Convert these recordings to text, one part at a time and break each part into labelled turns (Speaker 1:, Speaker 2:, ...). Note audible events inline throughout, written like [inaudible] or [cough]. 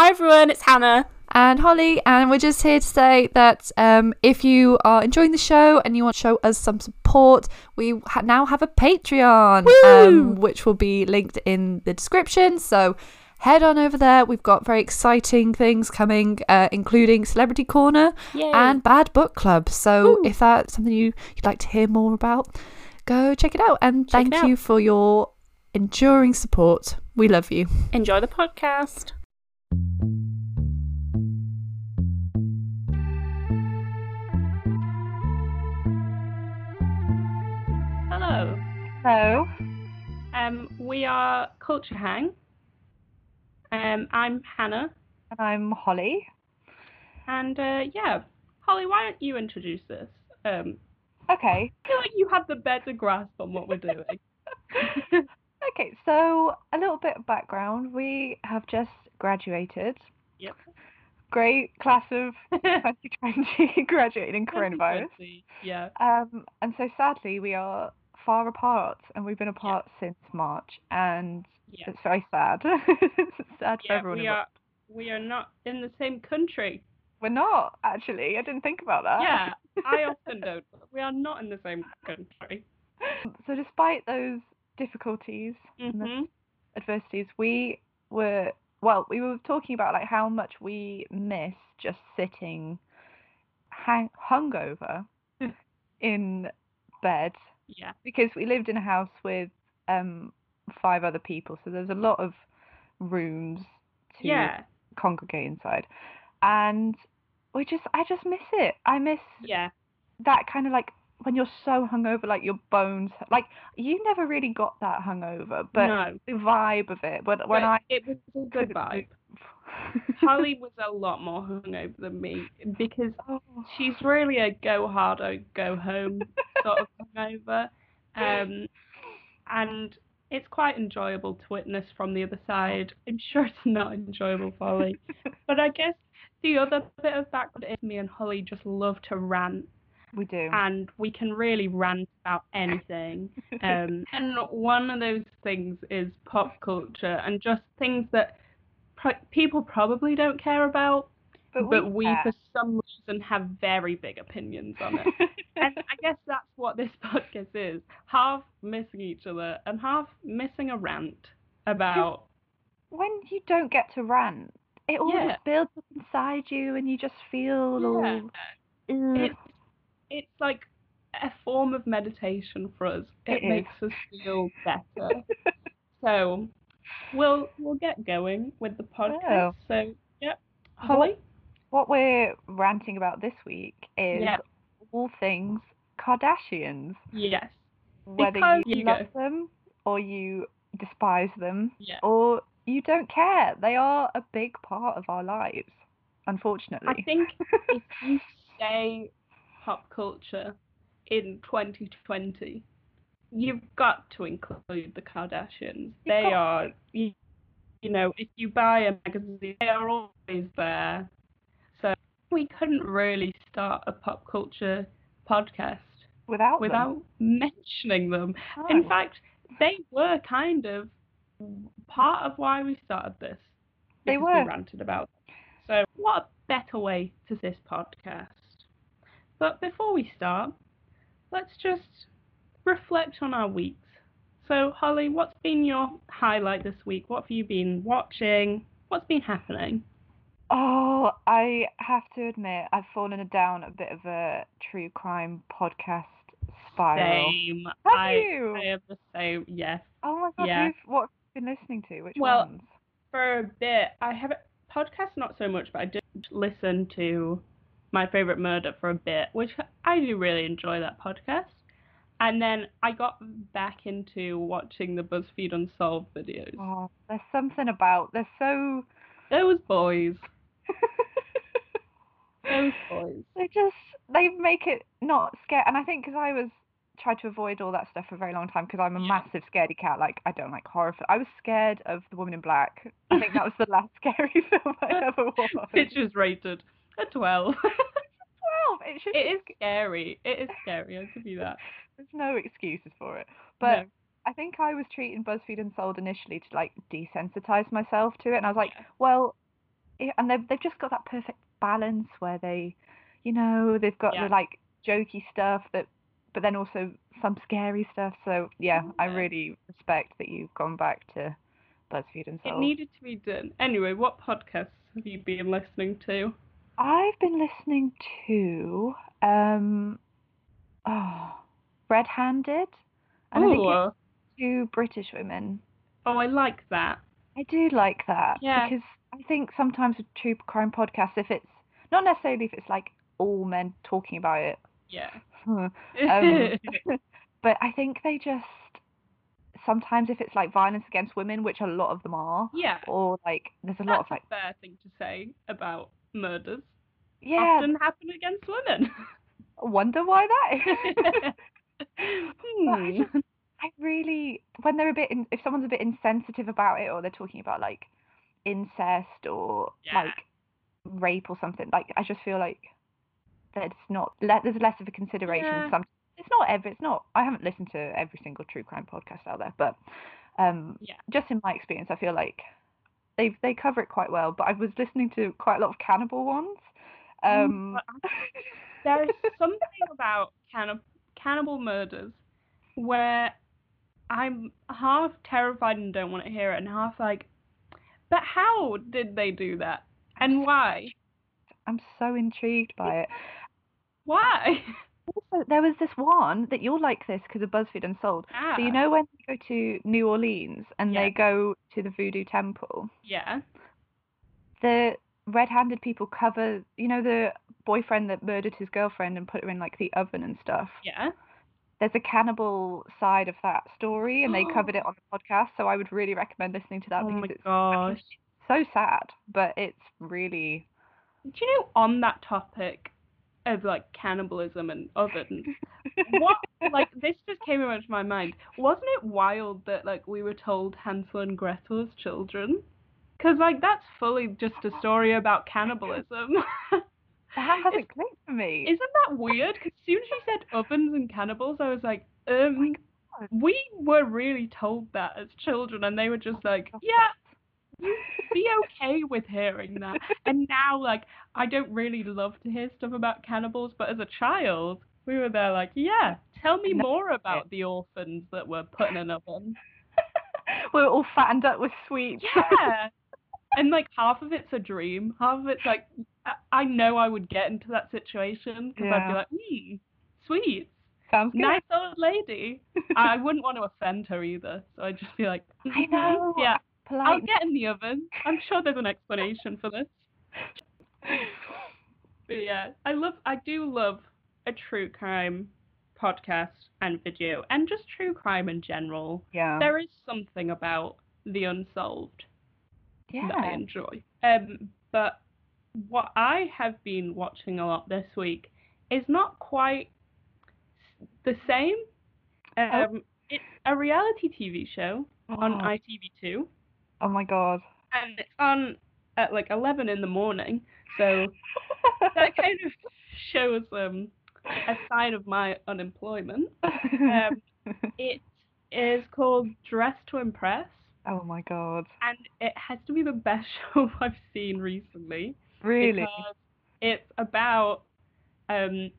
Speaker 1: Hi everyone, it's Hannah.
Speaker 2: and Holly, and we're just here to say that um, if you are enjoying the show and you want to show us some support, we ha- now have a Patreon, um, which will be linked in the description. So head on over there. We've got very exciting things coming, uh, including Celebrity Corner
Speaker 1: Yay.
Speaker 2: and Bad Book Club. So
Speaker 1: Woo.
Speaker 2: if that's something you, you'd like to hear more about, go check it out. And
Speaker 1: Check
Speaker 2: thank
Speaker 1: out.
Speaker 2: you for your enduring support. We love you.
Speaker 1: Enjoy the podcast. Hello.
Speaker 3: Hello.
Speaker 1: Um, we are Culture Hang. Um, I'm Hannah,
Speaker 3: And I'm Holly.
Speaker 1: and uh, yeah, Holly, why don't you introduce this? Um,
Speaker 3: Okay.
Speaker 1: I feel like you have the better grasp on what we're doing. [laughs]
Speaker 3: Okay, so a little bit of background. We have just graduated.
Speaker 1: Yep.
Speaker 3: Great class of [laughs] 2020 [laughs] graduated in coronavirus.
Speaker 1: Yeah.
Speaker 3: Um, and so sadly, we are far apart, and we've been apart since March, and
Speaker 1: Yeah.
Speaker 3: it's very sad. [laughs] it's sad for everyone.
Speaker 1: we
Speaker 3: involved.
Speaker 1: are we are not in the same country.
Speaker 3: We're not actually. I didn't think about that.
Speaker 1: Yeah, I often don't. We are not in the same country.
Speaker 3: So despite those difficulties and the
Speaker 1: hmm
Speaker 3: adversities, we were well, we were talking about like how much we miss just sitting hang hungover in bed
Speaker 1: Yeah.
Speaker 3: because we lived in a house with um five other people, so there's a lot of rooms to
Speaker 1: Yeah.
Speaker 3: congregate inside. And we just I just miss it. I miss
Speaker 1: Yeah.
Speaker 3: that kind of like when you're so hungover, like your bones, like you never really got that hungover, but
Speaker 1: no.
Speaker 3: the vibe of it. When when
Speaker 1: but
Speaker 3: I
Speaker 1: it was a good vibe. Holly [laughs] was a lot more hungover than me because
Speaker 3: Oh.
Speaker 1: she's really a go hard or go home sort of hungover. Um, and it's quite enjoyable to witness from the other side. I'm sure it's not enjoyable for Holly. [laughs] But I guess the other bit of background is me and Holly just love to rant,
Speaker 3: we do.
Speaker 1: and we can really rant about anything. [laughs] Um, and one of those things is pop culture and just things that pro- people probably don't care about, but, we,
Speaker 3: care.
Speaker 1: for some reason, have very big opinions on it. [laughs] and I guess that's what this [laughs] podcast is half missing each other and half missing a rant about.
Speaker 3: when you don't get to rant, it all
Speaker 1: Yeah.
Speaker 3: just builds up inside you, and you just feel all.
Speaker 1: Yeah.
Speaker 3: Ugh.
Speaker 1: It's, it's like a form of meditation for us. It,
Speaker 3: It is.
Speaker 1: makes us feel better. [laughs] so we'll we'll get going with the podcast.
Speaker 3: Oh.
Speaker 1: So yeah, Holly.
Speaker 3: What we're ranting about this week is
Speaker 1: Yeah.
Speaker 3: all things Kardashians.
Speaker 1: Yes.
Speaker 3: Whether
Speaker 1: Because
Speaker 3: you
Speaker 1: you
Speaker 3: love
Speaker 1: go.
Speaker 3: them or you despise them
Speaker 1: Yeah.
Speaker 3: or you don't care. They are a big part of our lives, unfortunately.
Speaker 1: I think [laughs] if you say pop culture in 2020, you've got to include the Kardashians. They are, you, you know, if you buy a magazine, they are always there. So we couldn't really start a pop culture podcast
Speaker 3: without them.
Speaker 1: without mentioning them. In fact, they were kind of part of why we started this.
Speaker 3: They were.
Speaker 1: We ranted about them. So, what a better way to this podcast? But before we start, let's just reflect on our weeks. So, Holly, what's been your highlight this week? What have you been watching? What's been happening?
Speaker 3: Oh, I have to admit, I've fallen down a bit of a true crime podcast spiral.
Speaker 1: Same.
Speaker 3: Have
Speaker 1: I,
Speaker 3: you?
Speaker 1: I have the same. Yes.
Speaker 3: Oh my god, who've, what have you been listening to? Which
Speaker 1: Well,
Speaker 3: ones?
Speaker 1: for a bit. I have podcast not so much, but I did listen to my favorite murder for a bit, which I do really enjoy that podcast. And then I got back into watching the BuzzFeed Unsolved videos.
Speaker 3: Oh, there's something about they're so
Speaker 1: Those boys, [laughs] those boys.
Speaker 3: they just they make it not scary. And I think because I was tried to avoid all that stuff for a very long time because I'm a
Speaker 1: Yeah.
Speaker 3: massive scaredy cat. Like I don't like horror. I was scared of the Woman in Black. I think that was the last [laughs] scary film I [laughs] ever watched.
Speaker 1: It's just rated a 12. [laughs]
Speaker 3: Twelve. It should.
Speaker 1: it is scary. It is scary, I'll give you that. [laughs]
Speaker 3: There's no excuses for it. But
Speaker 1: No.
Speaker 3: I think I was treating BuzzFeed and Unsolved initially to like desensitize myself to it, and I was like,
Speaker 1: Yeah.
Speaker 3: well, and they've they've just got that perfect balance where they, you know, they've got
Speaker 1: Yeah.
Speaker 3: the like jokey stuff that, but then also some scary stuff. So yeah, oh,
Speaker 1: I
Speaker 3: really respect that you've gone back to BuzzFeed Unsolved.
Speaker 1: It needed to be done. Anyway, what podcasts have you been listening to?
Speaker 3: I've been listening to um, oh, Red Handed, and I think
Speaker 1: Oh,
Speaker 3: it's two British women.
Speaker 1: oh, I like that.
Speaker 3: I do like that
Speaker 1: Yeah.
Speaker 3: because I think sometimes with true crime podcasts, if it's not necessarily if it's like all men talking about it,
Speaker 1: Yeah. [laughs]
Speaker 3: um, [laughs] but I think they just sometimes if it's like violence against women, which a lot of them are,
Speaker 1: yeah.
Speaker 3: or like there's a lot of like
Speaker 1: a fair thing to say about murders.
Speaker 3: yeah,
Speaker 1: Often happen against women.
Speaker 3: I wonder why that is. [laughs] [laughs]
Speaker 1: hmm.
Speaker 3: just- I really when they're a bit in, if someone's a bit insensitive about it or they're talking about like incest or
Speaker 1: Yeah.
Speaker 3: like rape or something like I just feel like there's not le- there's less of a consideration
Speaker 1: Yeah.
Speaker 3: some it's not every it's not I haven't listened to every single true crime podcast out there but um
Speaker 1: Yeah.
Speaker 3: just in my experience I feel like they they cover it quite well but I was listening to quite a lot of cannibal ones um [laughs]
Speaker 1: There's [laughs] something about cannib- cannibal murders where I'm half terrified and don't want to hear it, and half like, but how did they do that? And why?
Speaker 3: I'm so intrigued by it
Speaker 1: Why? [laughs]
Speaker 3: Also, there was this one that you'll like this because of BuzzFeed Unsolved.
Speaker 1: Ah,
Speaker 3: So you know when they go to New Orleans and
Speaker 1: Yeah.
Speaker 3: they go to the Voodoo Temple,
Speaker 1: Yeah.
Speaker 3: the red-handed people cover, you know, the boyfriend that murdered his girlfriend and put her in like the oven and stuff.
Speaker 1: Yeah.
Speaker 3: There's a cannibal side of that story, and they covered it [gasps] on the podcast. So I would really recommend listening to that
Speaker 1: Oh
Speaker 3: because
Speaker 1: my
Speaker 3: it's
Speaker 1: gosh.
Speaker 3: so sad, but it's really
Speaker 1: Do you know on that topic of like cannibalism and ovens, [laughs] what like this just came into my mind. Wasn't it wild that like we were told Hansel and Gretel as children? Cause like that's fully just a story about cannibalism. [laughs]
Speaker 3: that hasn't clicked for me.
Speaker 1: Isn't that weird? Because as soon as you said ovens and cannibals, I was like, um,
Speaker 3: God.
Speaker 1: we were really told that as children, and they were just like, yeah, you [laughs] be okay with hearing that. And now, like, I don't really love to hear stuff about cannibals, but as a child, we were there like, yeah, tell me more about the orphans that were put in an oven. [laughs]
Speaker 3: We're all fattened up with sweets.
Speaker 1: Yeah. [laughs] And like half of it's a dream, half of it's like I- I know I would get into that situation because I'd be like, hmm, sweet,
Speaker 3: Sounds good.
Speaker 1: nice old lady. I wouldn't want to offend her either, so I'd just be like,
Speaker 3: I
Speaker 1: "Mhm,
Speaker 3: know.
Speaker 1: yeah, I'll get in the oven. I'm sure there's an explanation for this. But yeah, I love, I do love a true crime podcast and video, and just true crime in general.
Speaker 3: Yeah.
Speaker 1: There is something about the unsolved that I enjoy. Um, but what I have been watching a lot this week is not quite the same. Um, It's a reality TV show on
Speaker 3: Oh.
Speaker 1: ITV2,
Speaker 3: Oh my god.
Speaker 1: and it's on at like 11 in the morning. So [laughs] that kind of shows um, a sign of my unemployment. Um, [laughs] it is called Dress to Impress,
Speaker 3: oh my god.
Speaker 1: and it has to be the best [laughs] show I've seen recently.
Speaker 3: Really?
Speaker 1: because it's about um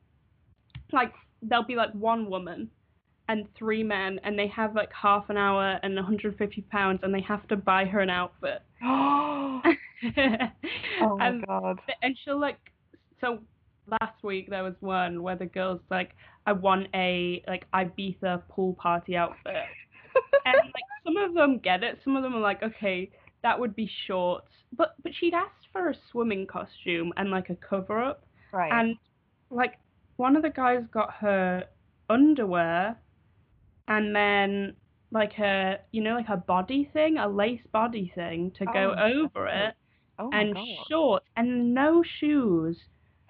Speaker 1: like there'll be like one woman and three men and they have like half an hour and 150 pounds and they have to buy her an outfit [gasps] [laughs]
Speaker 3: oh my
Speaker 1: and
Speaker 3: god.
Speaker 1: and she'll like so last week there was one where the girl's like I want a like Ibiza pool party outfit [laughs] and like some of them get it some of them are like okay that would be shorts but but she'd asked for a swimming costume and like a cover up
Speaker 3: Right.
Speaker 1: and like one of the guys got her underwear and then like her you know like a body thing a lace body thing to go
Speaker 3: Oh,
Speaker 1: over it
Speaker 3: oh
Speaker 1: and
Speaker 3: god.
Speaker 1: shorts and no shoes.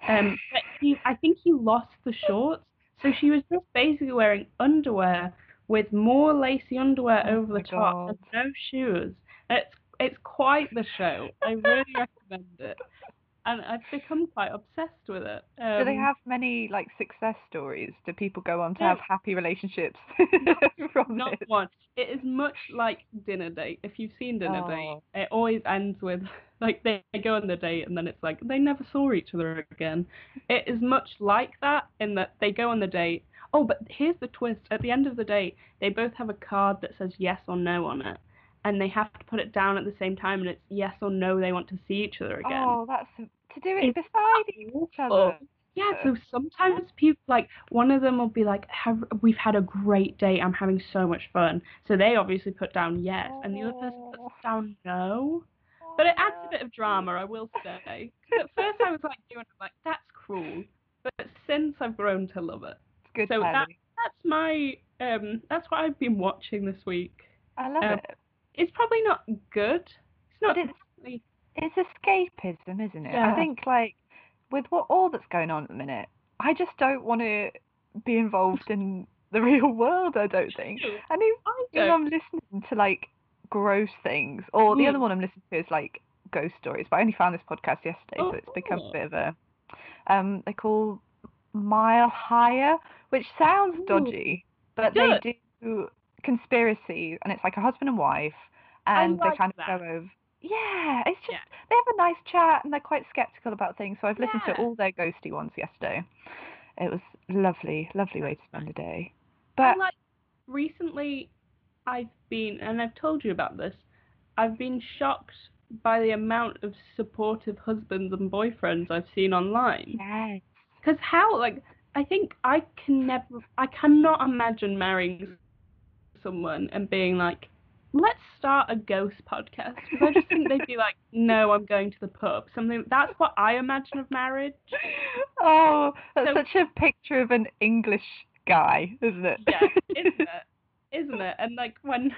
Speaker 1: Um [sighs] but he i think he lost the shorts. So she was just basically wearing underwear with more lacy underwear
Speaker 3: Oh
Speaker 1: over the top and no shoes. It's it's quite the show. I really recommend it and I've become quite obsessed with it. Um,
Speaker 3: Do they have many like success stories? Do people go on to have happy relationships [laughs] from
Speaker 1: not
Speaker 3: this?
Speaker 1: one. It is much like dinner date. If you've seen dinner date,
Speaker 3: Oh.
Speaker 1: it always ends with [laughs] like they go on the date and then it's like they never saw each other again. It is much like that in that they go on the date. Oh, but here's the twist. At the end of the date, they both have a card that says yes or no on it. And they have to put it down at the same time and it's yes or no they want to see each other again.
Speaker 3: Oh, that's to do it
Speaker 1: It's
Speaker 3: beside each other.
Speaker 1: Yeah, so sometimes people like one of them will be like, have, "We've had a great day. I'm having so much fun." So they obviously put down yes, and the other person
Speaker 3: Oh.
Speaker 1: puts down no. But it adds a bit of drama, I will say. at first I was like doing it like that's cruel, but since I've grown to love it.
Speaker 3: It's good
Speaker 1: So that- That's my um. That's what I've been watching this week.
Speaker 3: I love
Speaker 1: um,
Speaker 3: it.
Speaker 1: It's probably not good. It's not.
Speaker 3: It's
Speaker 1: really-
Speaker 3: it's escapism, isn't it?
Speaker 1: Yeah.
Speaker 3: I think like with what all that's going on at the minute, I just don't want to be involved in the [laughs] real world. I don't think. And if, if I'm listening to like gross things, or the
Speaker 1: Mm.
Speaker 3: other one I'm listening to is like ghost stories. But I only found this podcast yesterday, so it's become
Speaker 1: Oh.
Speaker 3: a bit of a. Um, they call Mile Higher, which sounds
Speaker 1: Ooh.
Speaker 3: dodgy, but
Speaker 1: Good.
Speaker 3: they do conspiracy, and it's like a husband and wife, and
Speaker 1: like
Speaker 3: they kind of go over. Yeah, it's just
Speaker 1: Yeah.
Speaker 3: they have a nice chat and they're quite skeptical about things. So I've listened
Speaker 1: Yeah.
Speaker 3: to all their ghosty ones yesterday. It was lovely, lovely way to spend a day. But
Speaker 1: And, like recently, I've been, and I've told you about this. I've been shocked by the amount of supportive husbands and boyfriends I've seen online.
Speaker 3: yes,
Speaker 1: Because how, like, I think I can never, I cannot imagine marrying someone and being like, let's start a ghost podcast. Because I just think they'd be like, [laughs] no, I'm going to the pub. Something that's what I imagine of marriage. [laughs]
Speaker 3: oh, that's
Speaker 1: So-
Speaker 3: such a picture of an English guy, isn't it?
Speaker 1: Yeah, isn't [laughs] it? Isn't it? And like when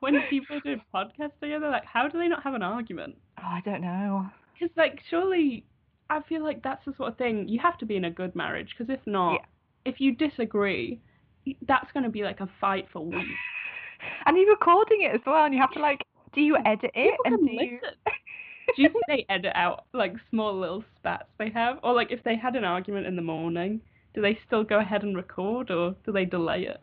Speaker 1: when people do podcasts together, like how do they not have an argument?
Speaker 3: oh, I don't know.
Speaker 1: Because like surely I feel like that's the sort of thing you have to be in a good marriage. Because if not,
Speaker 3: Yeah.
Speaker 1: if you disagree, that's going to be like a fight for [laughs] weeks.
Speaker 3: And you're recording it as well, and you have to like, do you edit it?
Speaker 1: People
Speaker 3: And do you?
Speaker 1: Do you think they edit out like small little spats they have, or like if they had an argument in the morning, do they still go ahead and record, or do they delay it?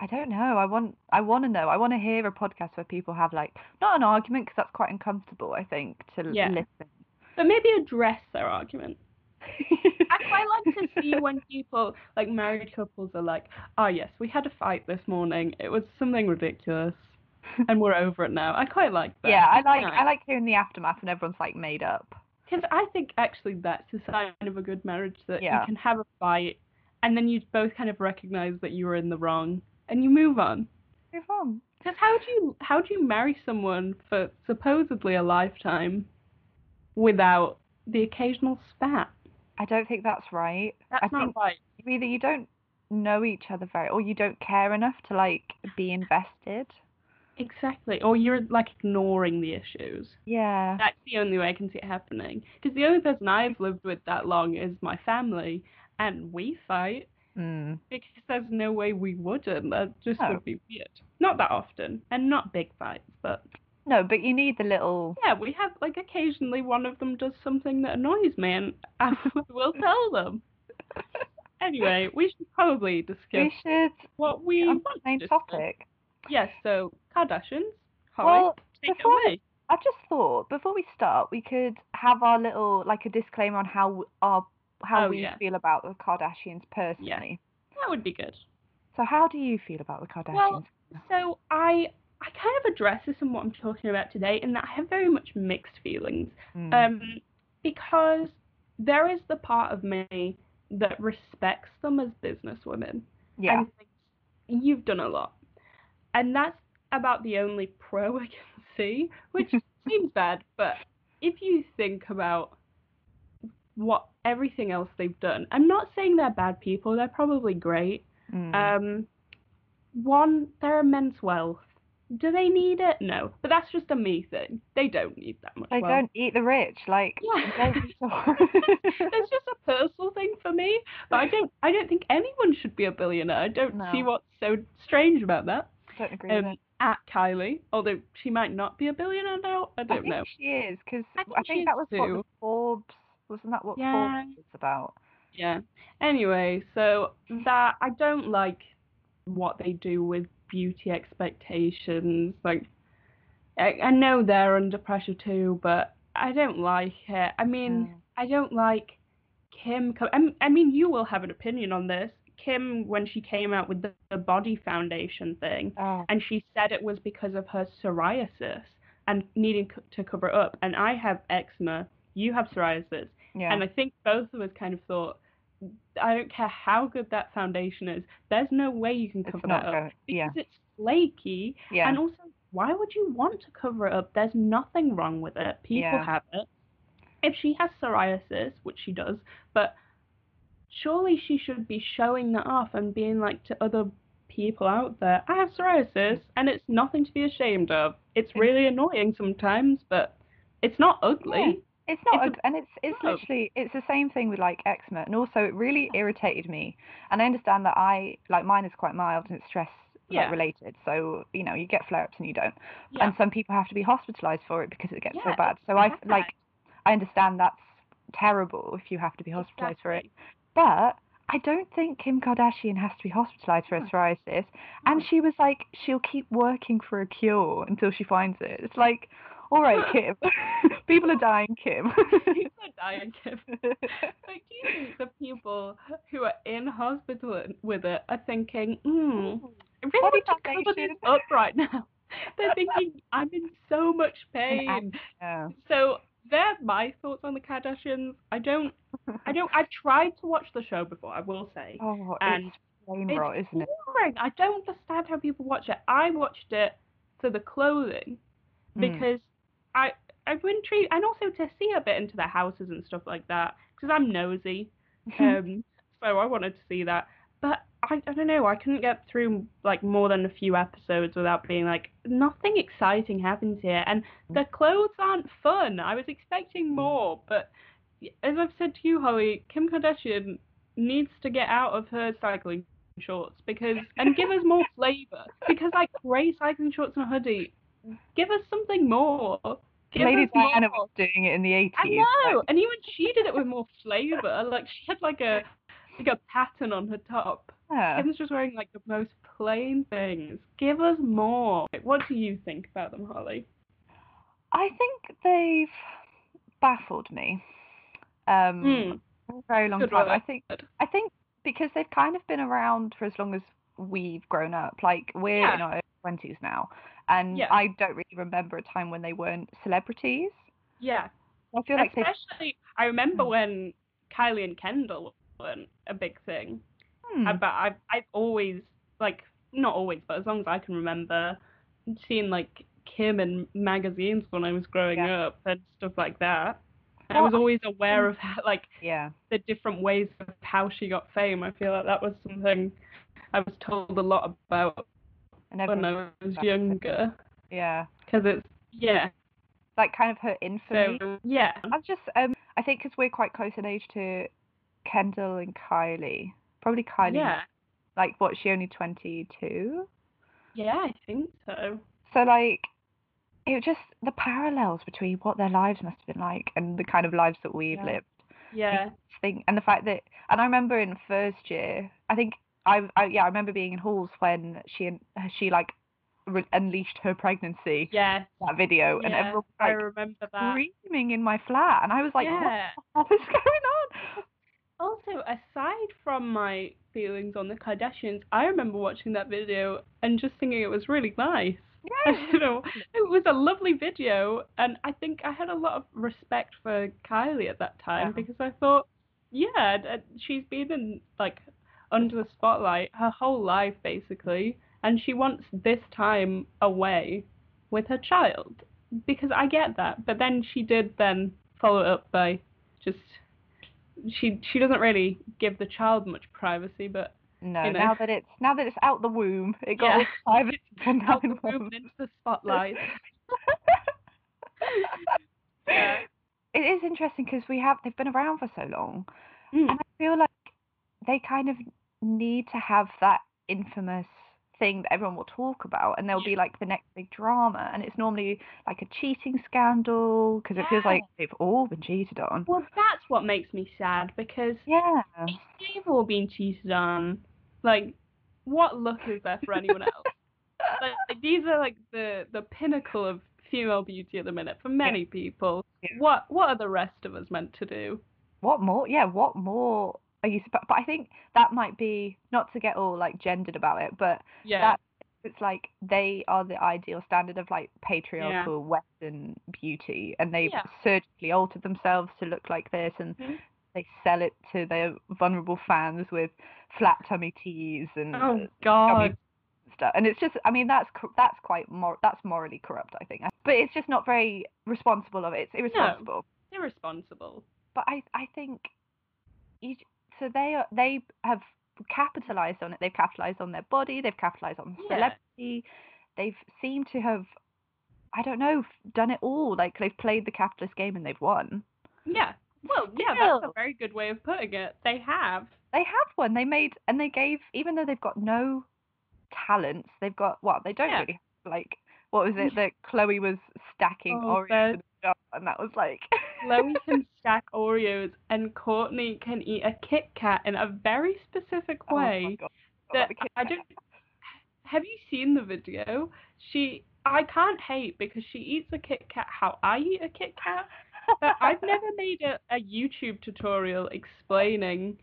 Speaker 3: I don't know. I want. I want to know. I want to hear a podcast where people have like not an argument because that's quite uncomfortable. I think to
Speaker 1: Yeah.
Speaker 3: listen.
Speaker 1: But maybe address their argument. I quite [laughs] like to see when people, like married couples, are like, oh yes, we had a fight this morning. It was something ridiculous, and we're over it now. I quite like that.
Speaker 3: Yeah, I like I like hearing the aftermath when everyone's like made up.
Speaker 1: Because I think actually that's a sign of a good marriage that
Speaker 3: Yeah.
Speaker 1: you can have a fight, and then you both kind of recognize that you were in the wrong, and you move on.
Speaker 3: Move on.
Speaker 1: Because how do you how do you marry someone for supposedly a lifetime without the occasional spat?
Speaker 3: I don't think that's right.
Speaker 1: That's
Speaker 3: I
Speaker 1: not
Speaker 3: think
Speaker 1: right.
Speaker 3: either you don't know each other very, or you don't care enough to like be invested.
Speaker 1: Exactly. Or you're like ignoring the issues.
Speaker 3: Yeah.
Speaker 1: That's the only way I can see it happening. Because the only person I've lived with that long is my family, and we fight
Speaker 3: Mm.
Speaker 1: because there's no way we wouldn't. That just
Speaker 3: No.
Speaker 1: would be weird. Not that often, and not big fights, but
Speaker 3: No, but you need the little.
Speaker 1: yeah, we have like occasionally one of them does something that annoys me, and [laughs] I will tell them. [laughs] Anyway, we should probably discuss
Speaker 3: We should.
Speaker 1: what we
Speaker 3: On
Speaker 1: want
Speaker 3: the main topic.
Speaker 1: Yes, so Kardashians. Holly,
Speaker 3: Well,
Speaker 1: take it away.
Speaker 3: I've just thought before we start, we could have our little like a disclaimer on how our how
Speaker 1: Oh,
Speaker 3: we
Speaker 1: yeah.
Speaker 3: feel about the Kardashians personally. Yeah.
Speaker 1: That would be good.
Speaker 3: So how do you feel about the Kardashians?
Speaker 1: Well, so I I kind of address this in what I'm talking about today, in that I have very much mixed feelings.
Speaker 3: Mm.
Speaker 1: Um, because there is the part of me that respects them as businesswomen
Speaker 3: yeah.
Speaker 1: and thinks you've done a lot, and that's about the only pro [laughs] I can see, which [laughs] seems bad, but if you think about what everything else they've done, I'm not saying they're bad people. They're probably great.
Speaker 3: Mm.
Speaker 1: Um, one, they're immense wealth. Do they need it? No, but that's just a me thing. They don't need that much
Speaker 3: they
Speaker 1: wealth.
Speaker 3: don't eat the rich. Like
Speaker 1: Yeah.
Speaker 3: don't [laughs]
Speaker 1: it's just a personal thing for me. But I don't. I don't think anyone should be a billionaire. I don't see what's so strange about that.
Speaker 3: don't agree with
Speaker 1: Um,
Speaker 3: it.
Speaker 1: at Kylie, although she might not be a billionaire now. I
Speaker 3: I
Speaker 1: don't
Speaker 3: think
Speaker 1: know.
Speaker 3: she is because
Speaker 1: I
Speaker 3: I
Speaker 1: think
Speaker 3: that
Speaker 1: she
Speaker 3: that
Speaker 1: is
Speaker 3: was what the. Forbes Wasn't that what
Speaker 1: Yeah.
Speaker 3: Four was about?
Speaker 1: Yeah. Anyway, so that I don't like what they do with beauty expectations. Like, I, I know they're under pressure too, but I don't like it. I mean,
Speaker 3: Mm.
Speaker 1: I don't like Kim. I mean, you will have an opinion on this. Kim, when she came out with the, the body foundation thing,
Speaker 3: Oh,
Speaker 1: and she said it was because of her psoriasis and needing co- to cover it up. And I have eczema. You have psoriasis.
Speaker 3: yeah.
Speaker 1: And I think both of us kind of thought, I don't care how good that foundation is, there's no way you can cover that up.
Speaker 3: Yeah.
Speaker 1: because it's flaky.
Speaker 3: Yeah.
Speaker 1: And also, why would you want to cover it up? There's nothing wrong with it. People
Speaker 3: Yeah.
Speaker 1: have it. If she has psoriasis, which she does, but surely she should be showing that off and being like to other people out there, I have psoriasis and it's nothing to be ashamed of. It's- really annoying sometimes, but it's not ugly.
Speaker 3: It's not,
Speaker 1: It's a-
Speaker 3: and it's it's
Speaker 1: no.
Speaker 3: literally it's the same thing with like eczema, and also it really irritated me. And I understand that I like mine is quite mild and it's stress like, related, so you know you get flare-ups and you don't.
Speaker 1: Yeah.
Speaker 3: And some people have to be hospitalized for it because it gets so bad. So I like I understand that's terrible if you have to be hospitalized for it, but I don't think Kim Kardashian has to be hospitalized for psoriasis. And she was like, she'll keep working for a cure until she finds it. It's like, all right, [laughs] Kim. [laughs] People are dying, Kim.
Speaker 1: People are dying, Kim. [laughs] Like, do you think the people who are in hospital with it are thinking, hmm, really want to cover this up right now? They're thinking, I'm in so much pain.
Speaker 3: yeah.
Speaker 1: So they're my thoughts on the Kardashians. I don't, I don't, I've tried to watch the show before, I will say.
Speaker 3: Oh,
Speaker 1: And
Speaker 3: it's brain
Speaker 1: it's
Speaker 3: rot, isn't it?
Speaker 1: boring. I don't understand how people watch it. I watched it for the clothing
Speaker 3: Mm.
Speaker 1: I I'm intrigued and also to see a bit into their houses and stuff like that because I'm nosy. [laughs] Hmm. Um, so I wanted to see that, but I I don't know. I couldn't get through like more than a few episodes without being like nothing exciting happens here, and the mm. clothes aren't fun. I was expecting mm. more, but as I've said to you, Holly, Kim Kardashian needs to get out of her cycling shorts because and give us more [laughs] flavor because like grey cycling shorts and a hoodie give us something more give
Speaker 3: Lady Diana
Speaker 1: more.
Speaker 3: was doing it in the 80s.
Speaker 1: I know and even she did it with more flavor like she had like a like a pattern on her top
Speaker 3: Yeah.
Speaker 1: Kim's just wearing like the most plain things give us more what do you think about them Holly
Speaker 3: I think they've baffled me. Um, for a very long
Speaker 1: Good
Speaker 3: time. I think I think because they've kind of been around for as long as we've grown up. Like we're in our twenties now, and
Speaker 1: Yeah.
Speaker 3: I don't really remember a time when they weren't celebrities.
Speaker 1: yeah
Speaker 3: I feel like
Speaker 1: especially I remember
Speaker 3: Hmm.
Speaker 1: when Kylie and Kendall weren't a big thing
Speaker 3: hmm,
Speaker 1: but I've I've always like not always, but as long as I can remember, seeing like Kim in magazines when I was growing
Speaker 3: Yeah.
Speaker 1: up and stuff like that. And I was always aware of how, like
Speaker 3: yeah.
Speaker 1: the different ways of how she got fame. I feel like that was something I was told a lot about
Speaker 3: And
Speaker 1: when I was
Speaker 3: it.
Speaker 1: younger
Speaker 3: yeah,
Speaker 1: because it's yeah.
Speaker 3: like kind of her infamy.
Speaker 1: So yeah,
Speaker 3: I've just um, I think because we're quite close in age to Kendall and Kylie. Probably Kylie.
Speaker 1: yeah,
Speaker 3: Like what? She only twenty two.
Speaker 1: yeah. I think so.
Speaker 3: So like, it was just the parallels between what their lives must have been like and the kind of lives that we've
Speaker 1: Yeah.
Speaker 3: lived.
Speaker 1: Yeah,
Speaker 3: Thing and the fact that, and I remember in first year, I think I, I yeah, I remember being in halls when she and she like re- unleashed her pregnancy.
Speaker 1: yeah,
Speaker 3: That video and
Speaker 1: yeah.
Speaker 3: everyone was
Speaker 1: I remember that.
Speaker 3: screaming in my flat, and I was like,
Speaker 1: yeah.
Speaker 3: what the going on?
Speaker 1: Also, aside from my feelings on the Kardashians, I remember watching that video and just thinking it was really nice. [laughs]
Speaker 3: Yeah.
Speaker 1: you know, it was a lovely video, and I think I had a lot of respect for Kylie at that time
Speaker 3: Yeah.
Speaker 1: because I thought, yeah, she's been in like under the spotlight her whole life basically, and she wants this time away with her child because I get that. But then she did then follow it up by just she she doesn't really give the child much privacy, but
Speaker 3: No,
Speaker 1: You know.
Speaker 3: now that it's now that it's out the womb, it got
Speaker 1: Yeah.
Speaker 3: private [laughs] for
Speaker 1: out the
Speaker 3: months.
Speaker 1: into the spotlight. [laughs] yeah.
Speaker 3: It is interesting because we have they've been around for so long,
Speaker 1: Mm.
Speaker 3: and I feel like they kind of need to have that infamous thing that everyone will talk about, and there'll be like the next big drama, and it's normally like a cheating scandal because it feels like they've all been cheated on.
Speaker 1: Well, that's what makes me sad because
Speaker 3: Yeah.
Speaker 1: they've all been cheated on, like, what luck is there for anyone else? like, like, these are like the the pinnacle of female beauty at the minute for many people.
Speaker 3: Yeah.
Speaker 1: What what are the rest of us meant to do?
Speaker 3: What more? Yeah, what more are you? But I think that might be not to get all like gendered about it, but
Speaker 1: Yeah,
Speaker 3: that it's like they are the ideal standard of like patriarchal Western beauty, and they've
Speaker 1: Yeah.
Speaker 3: surgically altered themselves to look like this, and
Speaker 1: Mhm.
Speaker 3: they sell it to their vulnerable fans with flat tummy teas and
Speaker 1: oh God,
Speaker 3: stuff. And it's just, I mean, that's that's quite mor- that's morally corrupt, I think. But it's just not very responsible of it. It's irresponsible.
Speaker 1: irresponsible.
Speaker 3: But I I think you, so they are they have capitalized on it. They've capitalized on their body. They've capitalized on
Speaker 1: Yeah.
Speaker 3: celebrity. They've seemed to have, I don't know, done it all. Like they've played the capitalist game and they've won.
Speaker 1: Yeah. Well, yeah, that's a very good way of putting it. They have.
Speaker 3: They have won. They made and they gave, even though they've got no talents, they've got what they don't
Speaker 1: Yeah.
Speaker 3: really have, like. What was it [laughs] that Khloé was stacking
Speaker 1: Oh,
Speaker 3: Oreos
Speaker 1: there's-
Speaker 3: in a jar, and that was like. [laughs]
Speaker 1: Khloé can stack Oreos and Kourtney can eat a Kit Kat in a very specific
Speaker 3: Oh
Speaker 1: way.
Speaker 3: God.
Speaker 1: that I don't. Have you seen the video? She, I can't hate because she eats a Kit Kat how I eat a Kit Kat, but I've never made a, a YouTube tutorial explaining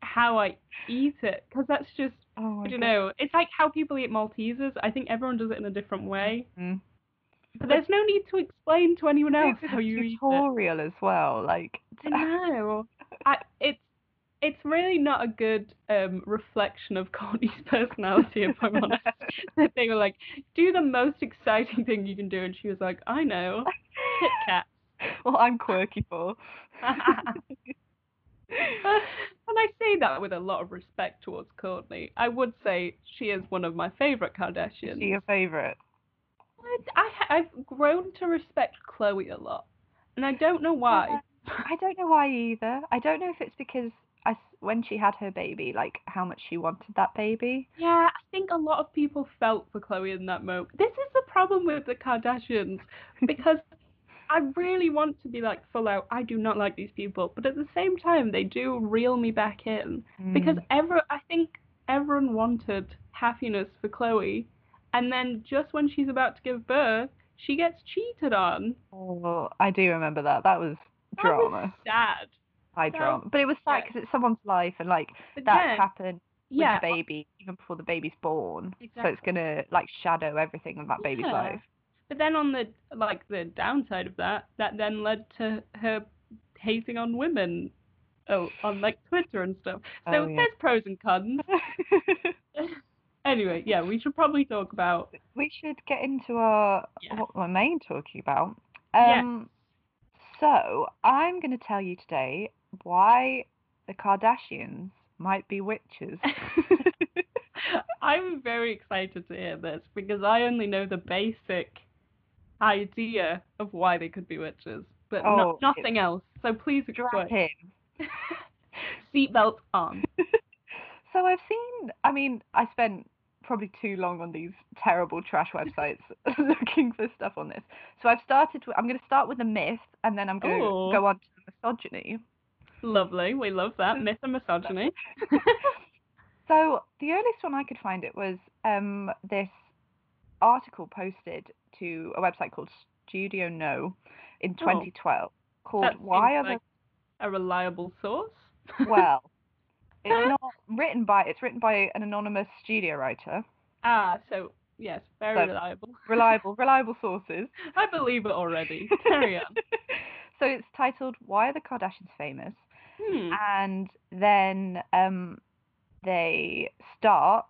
Speaker 1: how I eat it because that's just
Speaker 3: Oh
Speaker 1: I don't
Speaker 3: God.
Speaker 1: know. It's like how people eat Maltesers. I think everyone does it in a different way,
Speaker 3: Mm.
Speaker 1: But there's no need to explain to anyone else
Speaker 3: It's
Speaker 1: how you
Speaker 3: tutorial as well. Like,
Speaker 1: I know. I, it's it's really not a good um, reflection of Kourtney's [laughs] personality, if I'm honest. that [laughs] they were like, do the most exciting thing you can do, and she was like, I know, Kit Kat. [laughs]
Speaker 3: well, I'm quirky for.
Speaker 1: and I say that with a lot of respect towards Courtney. I would say she is one of my favourite
Speaker 3: Is
Speaker 1: Kardashians.
Speaker 3: she your favourite?
Speaker 1: I, I, I've grown to respect Khloé a lot, and I don't know why.
Speaker 3: I don't know why either. I don't know if it's because I, when she had her baby, like how much she wanted that baby.
Speaker 1: Yeah, I think a lot of people felt for Khloé in that moment. This is the problem with the Kardashians because I really want to be like full out. I do not like these people, but at the same time, they do reel me back in because
Speaker 3: Mm.
Speaker 1: ever I think everyone wanted happiness for Khloé, and then just when she's about to give birth, she gets cheated on.
Speaker 3: Oh, I do remember that. That was
Speaker 1: That was
Speaker 3: drama.
Speaker 1: sad.
Speaker 3: High
Speaker 1: so-
Speaker 3: drama. But it was sad
Speaker 1: yeah.
Speaker 3: because it's someone's life, and like
Speaker 1: But
Speaker 3: that's
Speaker 1: then,
Speaker 3: happened with
Speaker 1: yeah,
Speaker 3: the baby even before the baby's born. So it's gonna like shadow everything of that baby's
Speaker 1: Yeah.
Speaker 3: life.
Speaker 1: But then on the like the downside of that, that then led to her hating on women, oh, on like Twitter and stuff. So
Speaker 3: Oh, yeah.
Speaker 1: there's pros and cons. [laughs] anyway, yeah, we should probably talk about.
Speaker 3: we should get into our
Speaker 1: Yeah.
Speaker 3: what we're main talking about.
Speaker 1: Yeah.
Speaker 3: Um, so I'm going to tell you today why the Kardashians might be witches. [laughs]
Speaker 1: I'm very excited to hear this because I only know the basic idea of why they could be witches, but
Speaker 3: Oh,
Speaker 1: no, nothing else. So please explain.
Speaker 3: in. [laughs]
Speaker 1: Seatbelt on. [laughs]
Speaker 3: So I've seen. I mean, I spent probably too long on these terrible trash websites [laughs] looking for stuff on this. So I've started. With, I'm going to start with a myth, and then I'm going to go on to the misogyny.
Speaker 1: Lovely, we love that. [laughs] Myth and misogyny. [laughs]
Speaker 3: So the earliest one I could find it was um, this article posted to a website called Studio No in
Speaker 1: Oh.
Speaker 3: 2012 called
Speaker 1: That
Speaker 3: "Why Are
Speaker 1: like a reliable source.
Speaker 3: the Well?" It's [laughs] not written by. It's written by an anonymous studio writer.
Speaker 1: Ah, so yes, very
Speaker 3: So-
Speaker 1: reliable.
Speaker 3: Reliable, [laughs] reliable sources.
Speaker 1: I believe it already. Carry on. [laughs]
Speaker 3: so it's titled "Why Are the Kardashians Famous?"
Speaker 1: Hmm.
Speaker 3: and then um, they start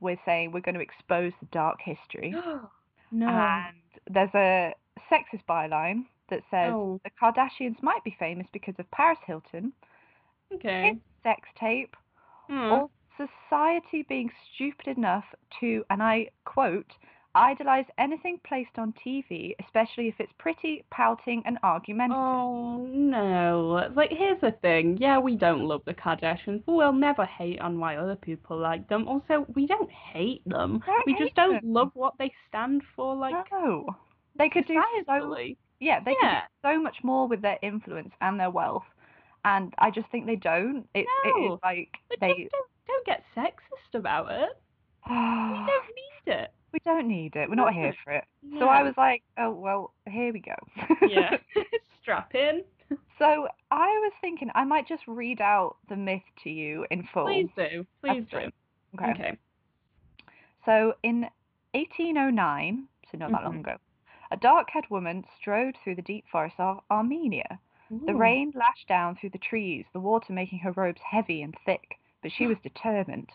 Speaker 3: with saying we're going to expose the dark history. [gasps]
Speaker 1: no.
Speaker 3: And there's a sexist byline that says
Speaker 1: Oh.
Speaker 3: the Kardashians might be famous because of Paris Hilton,
Speaker 1: okay.
Speaker 3: sex tape,
Speaker 1: Hmm.
Speaker 3: or society being stupid enough to, and I quote, idolize anything placed on TV, especially if it's pretty, pouting, and argumentative.
Speaker 1: Oh no! Like here's the thing. Yeah, we don't love the Kardashians, but we'll never hate on why other people like them. Also, we don't hate them.
Speaker 3: Don't
Speaker 1: we
Speaker 3: hate
Speaker 1: just don't
Speaker 3: them.
Speaker 1: love what they stand for. Like
Speaker 3: no, they could do so.
Speaker 1: societally.
Speaker 3: Yeah, they
Speaker 1: Yeah.
Speaker 3: could do so much more with their influence and their wealth, and I just think they don't. It's it is
Speaker 1: No,
Speaker 3: like
Speaker 1: But
Speaker 3: they.
Speaker 1: just don't don't get sexist about it. [sighs] We don't need it.
Speaker 3: we don't need it. We're not here for it. So I was like, oh well, here we go.
Speaker 1: yeah. [laughs] [laughs] Strap in.
Speaker 3: So I was thinking I might just read out the myth to you in full.
Speaker 1: Please do. Please do.
Speaker 3: Okay.
Speaker 1: Okay.
Speaker 3: So in 1809, so not that long
Speaker 1: Mhm.
Speaker 3: ago, a dark-haired woman strode through the deep forests of Armenia. The rain lashed down through the trees, the water making her robes heavy and thick, but she was [sighs] determined.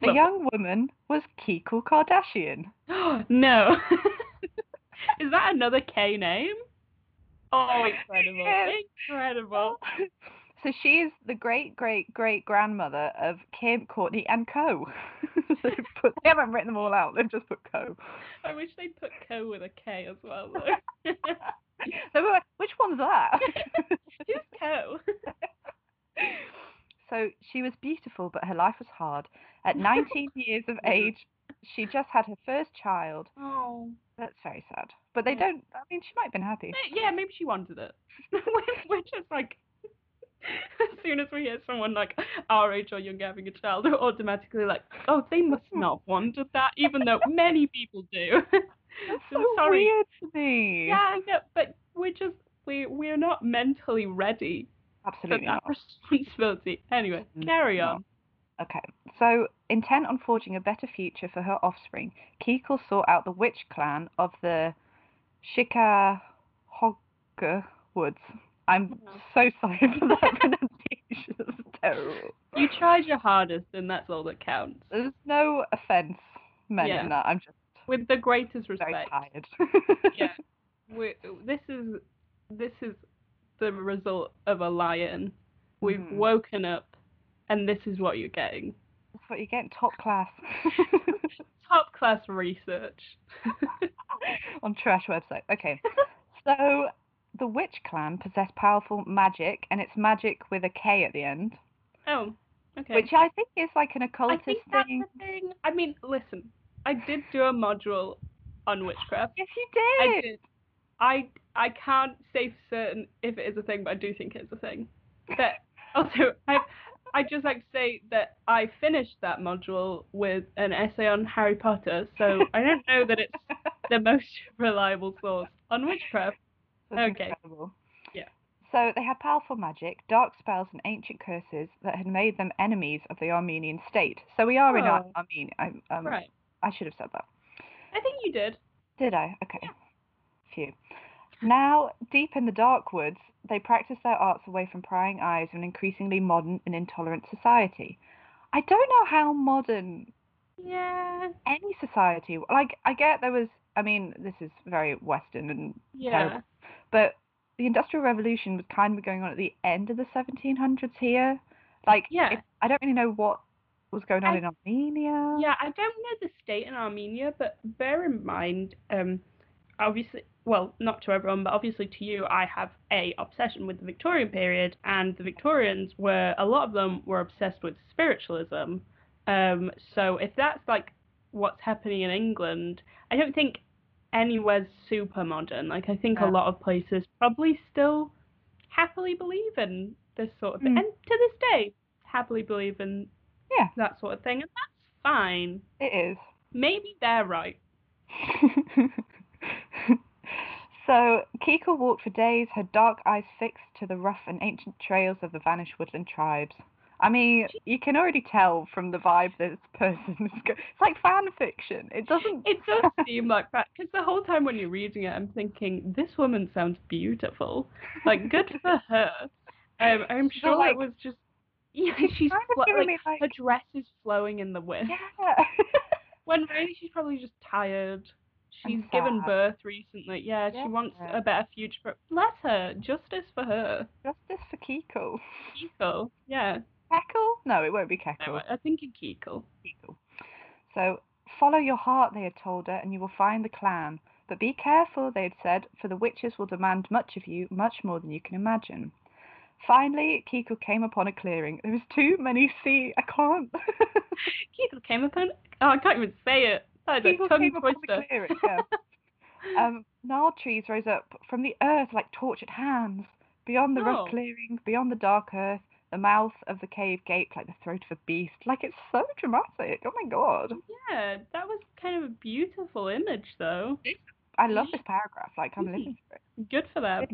Speaker 3: The
Speaker 1: Look.
Speaker 3: young woman was Kikul Kardashian. [gasps]
Speaker 1: no. [laughs] Is that another K name? Oh, incredible.
Speaker 3: Yes.
Speaker 1: Incredible. [laughs]
Speaker 3: So she is the great great great grandmother of Kim, Kourtney, and Co. [laughs] so put, they haven't written them all out. They've just put Co.
Speaker 1: I wish they'd put Co with a K as well, though.
Speaker 3: They were like, which one's that? [laughs]
Speaker 1: Who's Co? [laughs]
Speaker 3: so she was beautiful, but her life was hard. At 19 [laughs] years of mm-hmm. age, she just had her first child.
Speaker 1: Oh.
Speaker 3: That's very sad. But they
Speaker 1: Yeah.
Speaker 3: don't. I mean, she might have been happy.
Speaker 1: Yeah, maybe she wanted it. We're- We're just like, as soon as we hear someone like our age or younger having a child, we're automatically like, oh, they must mm-hmm. not have wanted that, even though many people do.
Speaker 3: That's
Speaker 1: So [laughs]
Speaker 3: so
Speaker 1: sorry.
Speaker 3: weird to me.
Speaker 1: Yeah, I know, but we're just we we're not mentally ready for that
Speaker 3: not. [laughs]
Speaker 1: responsibility. Anyway, carry on.
Speaker 3: Okay, so intent on forging a better future for her offspring, Kekal sought out the witch clan of the Shikahogga Woods. I'm
Speaker 1: mm-hmm.
Speaker 3: so [laughs] sorry for that pronunciation. It's terrible.
Speaker 1: You tried your hardest, and that's all that counts.
Speaker 3: There's no offense meant
Speaker 1: Yeah.
Speaker 3: in that. I'm just
Speaker 1: With the greatest respect.
Speaker 3: tired.
Speaker 1: Yeah. [laughs] we this is this is the result of a lion. We've
Speaker 3: Mhm.
Speaker 1: woken up, and this is what you're getting.
Speaker 3: That's what you get in top class [laughs]
Speaker 1: Top class research. [laughs]
Speaker 3: on trash website. Okay, so the witch clan possess powerful magic, and it's magic with a K at the end,
Speaker 1: oh, okay.
Speaker 3: which I think is like an occultist I
Speaker 1: think that's
Speaker 3: thing.
Speaker 1: the thing. I mean, listen, I did do a module on witchcraft.
Speaker 3: Yes, you
Speaker 1: I
Speaker 3: did.
Speaker 1: did. I I can't say for certain if it is a thing, but I do think it's a thing. But also, I I just like to say that I finished that module with an essay on Harry Potter, so I don't know that it's the most [laughs] reliable source on witchcraft.
Speaker 3: That's
Speaker 1: Okay.
Speaker 3: incredible.
Speaker 1: Yeah.
Speaker 3: So they had powerful magic, dark spells, and ancient curses that had made them enemies of the Armenian state. So we are in Ar-
Speaker 1: Oh.
Speaker 3: Armenia. I, um,
Speaker 1: Right.
Speaker 3: I should have said that.
Speaker 1: I think you did.
Speaker 3: Did I? Okay. Phew. Now, deep in the dark woods, they practice their arts away from prying eyes of an increasingly modern and intolerant society. I don't know how modern
Speaker 1: Yeah.
Speaker 3: any society, like, I get there was, I mean, this is very Western and
Speaker 1: Yeah.
Speaker 3: terrible, but the Industrial Revolution was kind of going on at the end of the 1700s here. Like,
Speaker 1: Yeah.
Speaker 3: it- I don't really know what was going on
Speaker 1: I-
Speaker 3: in Armenia.
Speaker 1: Yeah, I don't know the state in Armenia, but bear in mind, um, obviously, well, not to everyone, but obviously to you, I have a obsession with the Victorian period, and the Victorians were a lot of them were obsessed with spiritualism. Um, so if that's like what's happening in England, I don't think anywhere's super modern. Like I think a lot of places probably still happily believe in this sort of thing,
Speaker 3: Mm.
Speaker 1: and to this day happily believe in
Speaker 3: Yeah.
Speaker 1: that sort of thing, and that's fine.
Speaker 3: It is.
Speaker 1: Maybe they're right. [laughs]
Speaker 3: so Kika walked for days, her dark eyes fixed to the rough and ancient trails of the vanished woodland tribes. I mean, you can already tell from the vibe this person is go- It's like fan fiction. It doesn't.
Speaker 1: It does [laughs] seem like that because the whole time when you're reading it, I'm thinking this woman sounds beautiful. Like good [laughs] for her. Um, I'm
Speaker 3: She's
Speaker 1: sure
Speaker 3: like-
Speaker 1: it was just yeah.
Speaker 3: She's
Speaker 1: flo- like,
Speaker 3: me, like-
Speaker 1: her dress is flowing in the wind.
Speaker 3: Yeah. [laughs]
Speaker 1: When [laughs] really she's probably just tired. She's given birth recently. Yeah, she wants
Speaker 3: Yeah.
Speaker 1: a better future. For, bless her. Justice for her.
Speaker 3: Justice for Kiko.
Speaker 1: Kekel. Yeah.
Speaker 3: Keckle? No, it won't be
Speaker 1: No,
Speaker 3: Keckle.
Speaker 1: I think in Kekel.
Speaker 3: Kiko. So Follow your heart, they had told her, and you will find the clan. But be careful, they had said, for the witches will demand much of you, much more than you can imagine. Finally, Kiko came upon a clearing. There was too many sea. I can't. [laughs]
Speaker 1: Kiko came upon. Oh, I can't even say it. That is
Speaker 3: Kiko
Speaker 1: a tongue
Speaker 3: came upon the clearing. [laughs] Yeah. um, gnarled trees rose up from the earth like tortured hands. Beyond the
Speaker 1: Oh.
Speaker 3: rough clearing, beyond the dark earth, the mouth of the cave gaped like the throat of a beast. Like it's so dramatic. Oh my god.
Speaker 1: Yeah, that was kind of a beautiful image, though.
Speaker 3: I love this paragraph. Like I'm living for it.
Speaker 1: Good for them.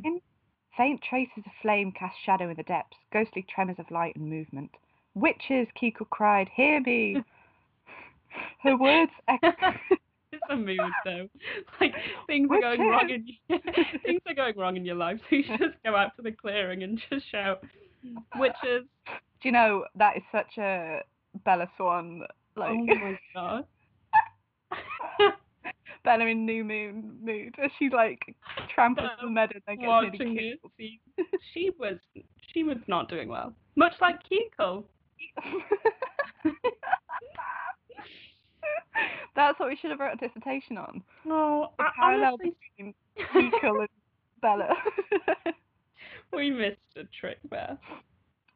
Speaker 3: Faint traces of flame cast shadow in the depths, ghostly tremors of light and movement. Witches, Kiko cried, hear me. [laughs] Her words echoed.
Speaker 1: it's a mood, though. Like things are going wrong in [laughs] things are going wrong in your life, so you [laughs] just go out to the clearing and just shout, "Witches!"
Speaker 3: Do you know that is such a Bella Swan like
Speaker 1: oh my god.
Speaker 3: Bella in New Moon mood. As [laughs] she like tramples the
Speaker 1: Um,
Speaker 3: meadow and gets
Speaker 1: Watching
Speaker 3: nearly
Speaker 1: see, she was she was not doing well. Much like Kiko. [laughs]
Speaker 3: That's what we should have wrote a dissertation on.
Speaker 1: Oh,
Speaker 3: The
Speaker 1: I,
Speaker 3: parallel
Speaker 1: honestly,
Speaker 3: between Kiko and [laughs] Bella.
Speaker 1: we missed a trick there.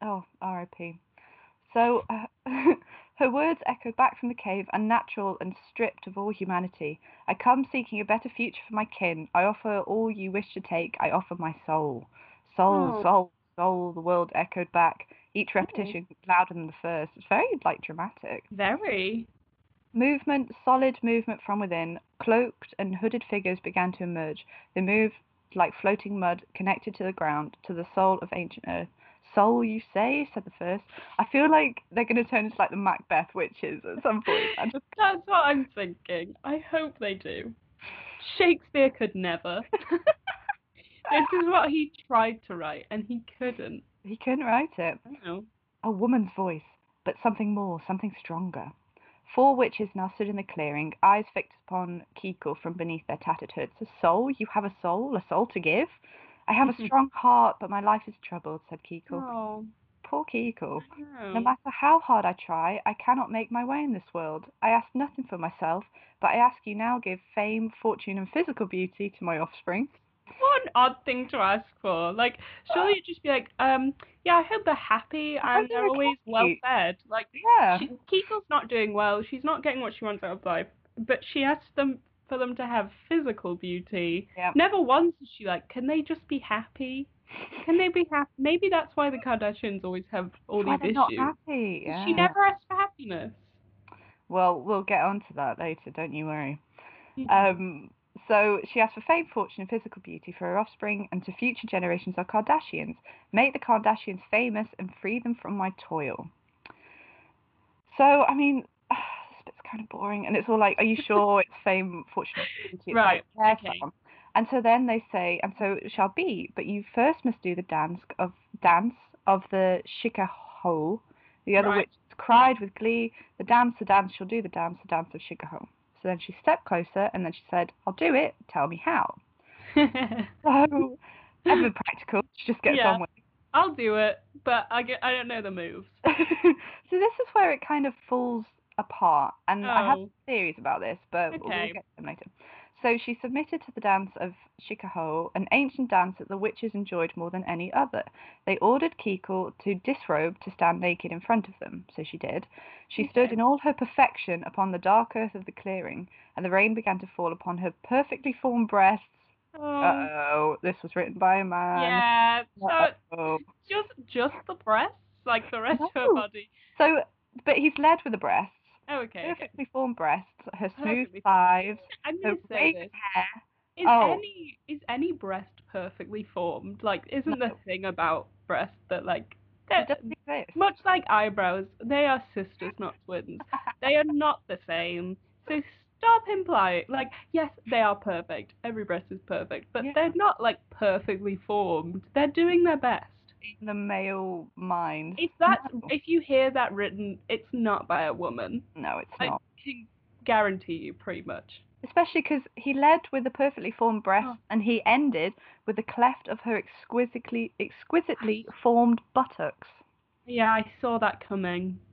Speaker 3: Oh, R.I.P. So, uh, her words echoed back from the cave, unnatural and stripped of all humanity. I come seeking a better future for my kin. I offer all you wish to take. I offer my soul. Soul,
Speaker 1: Oh.
Speaker 3: soul, soul, the world echoed back, each hmm. repetition louder than the first. It's very, like, dramatic.
Speaker 1: Very.
Speaker 3: Movement, solid movement from within. Cloaked and hooded figures began to emerge. They moved like floating mud, connected to the ground, to the soul of ancient earth. Soul, you say? said the first. I feel like they're going to turn into like the Macbeth witches at some point. I just, [laughs]
Speaker 1: That's what I'm thinking. I hope they do. Shakespeare could never. [laughs] this is what he tried to write, and he couldn't.
Speaker 3: he couldn't write it.
Speaker 1: No.
Speaker 3: A woman's voice, but something more, something stronger. Four witches now stood in the clearing, eyes fixed upon Kiko from beneath their tattered hoods. A soul? You have a soul? A soul to give? I have a strong heart, but my life is troubled, said Kiko.
Speaker 1: Oh,
Speaker 3: Poor Kiko.
Speaker 1: no.
Speaker 3: No matter how hard I try, I cannot make my way in this world. I ask nothing for myself, but I ask you now give fame, fortune, and physical beauty to my offspring.
Speaker 1: What an odd thing to ask for. Like, surely you'd just be like, um, yeah, I hope they're happy and they're
Speaker 3: they're
Speaker 1: always well fed. Like,
Speaker 3: Yeah.
Speaker 1: she, Kiko's not doing well. She's not getting what she wants out of life. But she asks them for them to have physical beauty.
Speaker 3: Yep.
Speaker 1: Never once is she like, can they just be happy? Can they be happy? Maybe that's why the Kardashians always have all
Speaker 3: Why
Speaker 1: these issues.
Speaker 3: not happy. Yeah.
Speaker 1: She never asks for happiness.
Speaker 3: Well, we'll get onto that later, don't you worry. Um, so she asked for fame, fortune, and physical beauty for her offspring and to future generations of Kardashians. Make the Kardashians famous and free them from my toil. So, I mean, kind of boring, and it's all like, are you sure it's fame, fortune, [laughs] beauty?
Speaker 1: Right,
Speaker 3: like,
Speaker 1: okay.
Speaker 3: And so then they say, and so it shall be, but you first must do the dance of dance of the Shikaho. The other
Speaker 1: Right.
Speaker 3: witches cried with glee, the dance, the dance, she'll do the dance, the dance of Shikaho. So then she stepped closer and then she said, I'll do it, tell me how. [laughs] So, ever practical, she just gets
Speaker 1: Yeah.
Speaker 3: on with
Speaker 1: I'll do it, but I, get, I don't know the moves. [laughs]
Speaker 3: so this is where it kind of falls apart, and I have
Speaker 1: Oh.
Speaker 3: theories about this, but we'll get to them later. So she submitted to the dance of Shikaho, an ancient dance that the witches enjoyed more than any other. They ordered Kiko to disrobe to stand naked in front of them, so she did. She stood in all her perfection upon the dark earth of the clearing, and the rain began to fall upon her perfectly formed breasts.
Speaker 1: Oh,
Speaker 3: Uh-oh, this was written by a man.
Speaker 1: yeah. So just just the breasts, like the rest of her body.
Speaker 3: So, but he's led with the breasts,
Speaker 1: Oh, okay. okay.
Speaker 3: perfectly formed breasts, her smooth
Speaker 1: Perfectly
Speaker 3: thighs,
Speaker 1: I'm
Speaker 3: her
Speaker 1: gonna say
Speaker 3: wavy
Speaker 1: this.
Speaker 3: hair.
Speaker 1: Is
Speaker 3: Oh.
Speaker 1: any is any breast perfectly formed? Like, isn't the thing about breasts that like they're,
Speaker 3: doesn't exist.
Speaker 1: much like eyebrows, they are sisters, not twins. [laughs] They are not the same. So stop implying like yes, they are perfect. Every breast is perfect, but
Speaker 3: Yeah.
Speaker 1: they're not like perfectly formed. They're doing their best.
Speaker 3: In the male mind.
Speaker 1: If that's
Speaker 3: No.
Speaker 1: if you hear that written, it's not by a woman.
Speaker 3: No, it's
Speaker 1: I
Speaker 3: not.
Speaker 1: I can guarantee you, pretty much.
Speaker 3: Especially because he led with a perfectly formed breast,
Speaker 1: Oh.
Speaker 3: and he ended with the cleft of her exquisitely, exquisitely [sighs] formed buttocks.
Speaker 1: Yeah, I saw that coming. [laughs]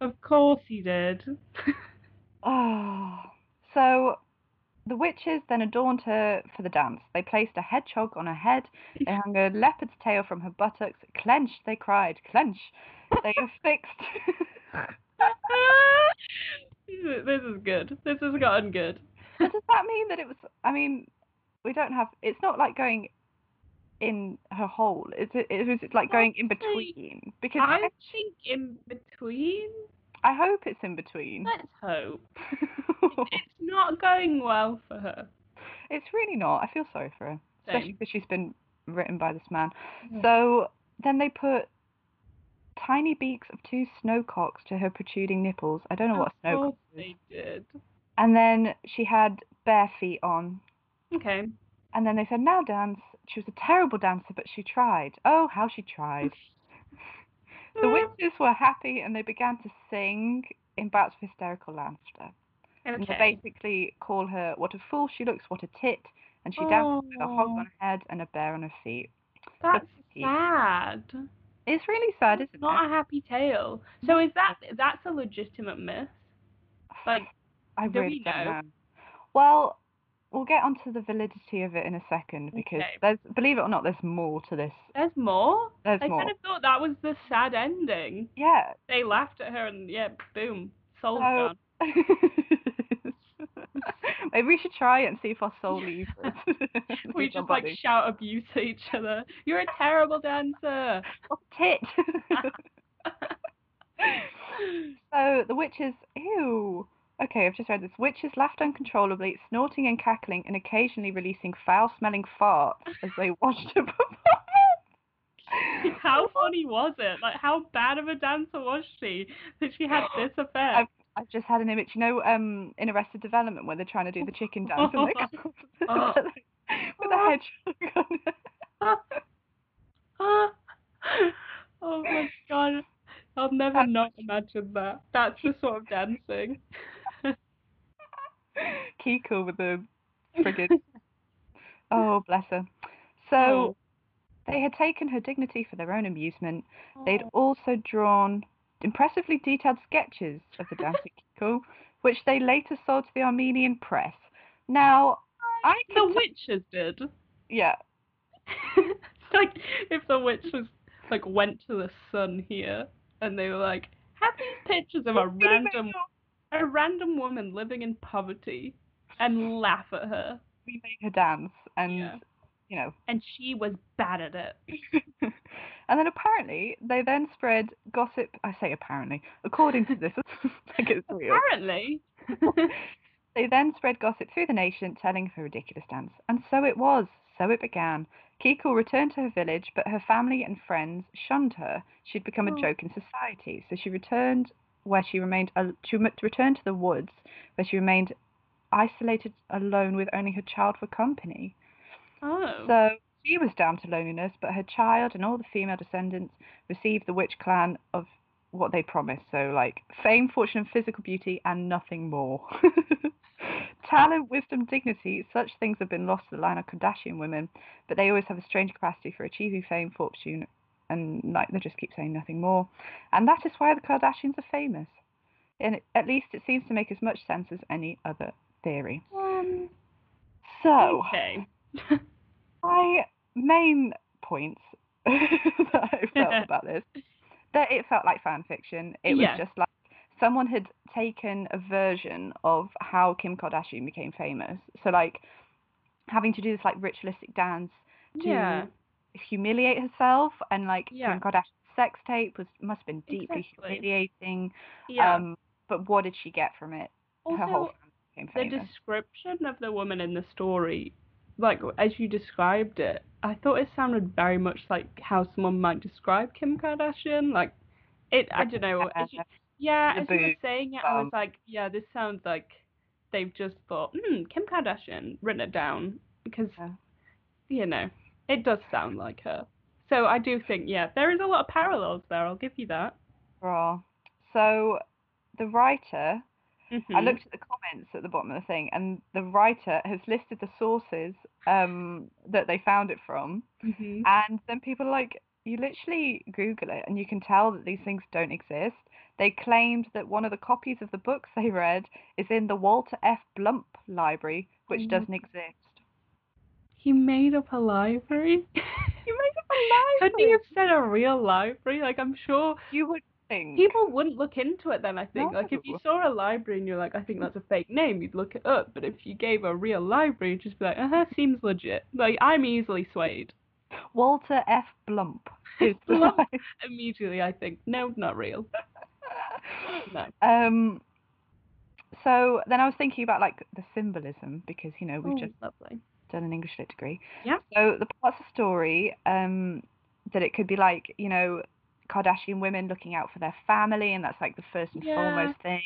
Speaker 1: Of course he did.
Speaker 3: Oh. [laughs] So the witches then adorned her for the dance. They placed a hedgehog on her head. They [laughs] hung a leopard's tail from her buttocks. Clench, they cried. Clench. They affixed. [laughs]
Speaker 1: this is good. This has gotten good.
Speaker 3: But does that mean that it was? I mean, we don't have. It's not like going in her hole. Is it? Is it like going in between? Because
Speaker 1: I think in between.
Speaker 3: I hope it's in between.
Speaker 1: Let's hope. [laughs] It's not going well for her.
Speaker 3: it's really not. I feel sorry for her, especially
Speaker 1: Same.
Speaker 3: because she's been written by this man.
Speaker 1: Yeah.
Speaker 3: So then they put tiny beaks of two snowcocks to her protruding nipples. I don't know what a
Speaker 1: Of
Speaker 3: snowcock
Speaker 1: course
Speaker 3: is.
Speaker 1: they did.
Speaker 3: And then she had bare feet on.
Speaker 1: Okay.
Speaker 3: And then they said, now dance. She was a terrible dancer, but she tried. Oh, how she tried. [laughs] The ah. witches were happy and they began to sing in bouts of hysterical laughter. And they basically call her what a fool she looks, what a tit. And she dances with a hog
Speaker 1: Oh.
Speaker 3: on her head and a bear on her feet.
Speaker 1: That's sad.
Speaker 3: It's really sad,
Speaker 1: It's
Speaker 3: isn't
Speaker 1: not
Speaker 3: it?
Speaker 1: Not a happy tale. Mm. So is that that's a legitimate myth? Like,
Speaker 3: I
Speaker 1: do
Speaker 3: really
Speaker 1: we
Speaker 3: don't
Speaker 1: know?
Speaker 3: know. Well, we'll get onto the validity of it in a second because
Speaker 1: Okay.
Speaker 3: there's, believe it or not, there's more to this.
Speaker 1: there's more.
Speaker 3: There's
Speaker 1: I
Speaker 3: more.
Speaker 1: kind of thought that was the sad ending.
Speaker 3: Yeah.
Speaker 1: They laughed at her and yeah, boom, soul's
Speaker 3: So-
Speaker 1: gone. [laughs]
Speaker 3: Maybe we should try it and see if our soul [laughs] leaves us. [laughs]
Speaker 1: We just like shout abuse at each other. You're a terrible dancer.
Speaker 3: A tit. so the witches, ew. Okay, I've just read this. Witches laughed uncontrollably, snorting and cackling, and occasionally releasing foul-smelling farts as they [laughs] watched her perform.
Speaker 1: how [laughs] funny was it? Like, how bad of a dancer was she that she had this effect?
Speaker 3: I've, I've just had an image, you know, um, in Arrested Development where they're trying to do the chicken dance and they [laughs]
Speaker 1: Oh.
Speaker 3: with a hedgehog on it.
Speaker 1: oh my god. I'll never not imagine that. That's the sort of dancing.
Speaker 3: Kiko with the friggin' [laughs] oh bless her. So
Speaker 1: Oh.
Speaker 3: they had taken her dignity for their own amusement. They'd
Speaker 1: Oh.
Speaker 3: also drawn impressively detailed sketches of the dancing Kiko, which they later sold to the Armenian press. Now, I
Speaker 1: the
Speaker 3: could t-
Speaker 1: witches did.
Speaker 3: yeah, [laughs]
Speaker 1: like if the witches like went to the sun here and they were like, have these pictures of a random a random woman living in poverty and laugh at her.
Speaker 3: we made her dance, and
Speaker 1: Yeah.
Speaker 3: you know,
Speaker 1: And she was bad at it. [laughs]
Speaker 3: and then apparently they then spread gossip. I say apparently, according to this, [laughs] like it's real.
Speaker 1: Apparently. [laughs]
Speaker 3: They then spread gossip through the nation, telling of her ridiculous dance. And so it was. So it began. Kiko returned to her village, but her family and friends shunned her. She'd become a
Speaker 1: Oh.
Speaker 3: joke in society. So she returned where she remained. al- She returned to the woods, where she remained isolated, alone with only her child for company.
Speaker 1: oh.
Speaker 3: So she was down to loneliness, but her child and all the female descendants received the witch clan of what they promised. So, like fame, fortune, and physical beauty, and nothing more. [laughs] Talent, wisdom, dignity, such things have been lost to the line of Kardashian women, but they always have a strange capacity for achieving fame, fortune, and like they just keep saying nothing more. And that is why the Kardashians are famous. And at least it seems to make as much sense as any other theory.
Speaker 1: um,
Speaker 3: So,
Speaker 1: okay. [laughs]
Speaker 3: my main points [laughs] that I felt [laughs] about this that it felt like fan fiction. It was
Speaker 1: Yeah.
Speaker 3: just like someone had taken a version of how Kim Kardashian became famous. So like having to do this like ritualistic dance to
Speaker 1: Yeah.
Speaker 3: humiliate herself and like
Speaker 1: Yeah.
Speaker 3: Kim Kardashian's sex tape was must have been deeply
Speaker 1: Exactly.
Speaker 3: humiliating.
Speaker 1: Yeah.
Speaker 3: Um but what did she get from it? Her whole
Speaker 1: also, the description of the woman in the story, like as you described it, I thought it sounded very much like how someone might describe Kim Kardashian. Like, it. I don't know. as you- [laughs] yeah, as you were saying it, I was like, yeah, this sounds like they've just thought, hmm, Kim Kardashian, written it down because,
Speaker 3: Yeah.
Speaker 1: you know, it does sound like her. So I do think, yeah, there is a lot of parallels there. I'll give you that.
Speaker 3: Raw. So the writer I
Speaker 1: Mhm.
Speaker 3: looked at the comments at the bottom of the thing, and the writer has listed the sources um, that they found it from,
Speaker 1: Mhm.
Speaker 3: and then people are like, you literally Google it and you can tell that these things don't exist. They claimed that one of the copies of the books they read is in the Walter F. Blump Library, which
Speaker 1: Oh.
Speaker 3: doesn't exist.
Speaker 1: He made up a library.
Speaker 3: You made up a library. [laughs]
Speaker 1: Couldn't he have said a real library? Like I'm sure
Speaker 3: You would think.
Speaker 1: people wouldn't look into it then. I think like if you saw a library and you're like, I think that's a fake name, you'd look it up. But if you gave a real library, you'd just be like, uh huh, seems legit. Like I'm easily swayed.
Speaker 3: Walter F. Blump [laughs]
Speaker 1: Blump. Immediately, I think no, not real. [laughs] No.
Speaker 3: Um. So then I was thinking about like the symbolism because you know we've
Speaker 1: Oh,
Speaker 3: just
Speaker 1: lovely.
Speaker 3: done an English lit degree.
Speaker 1: Yeah.
Speaker 3: So the parts of the story, um, that it could be like, you know, Kardashian women looking out for their family, and that's like the first and
Speaker 1: Yeah.
Speaker 3: foremost thing.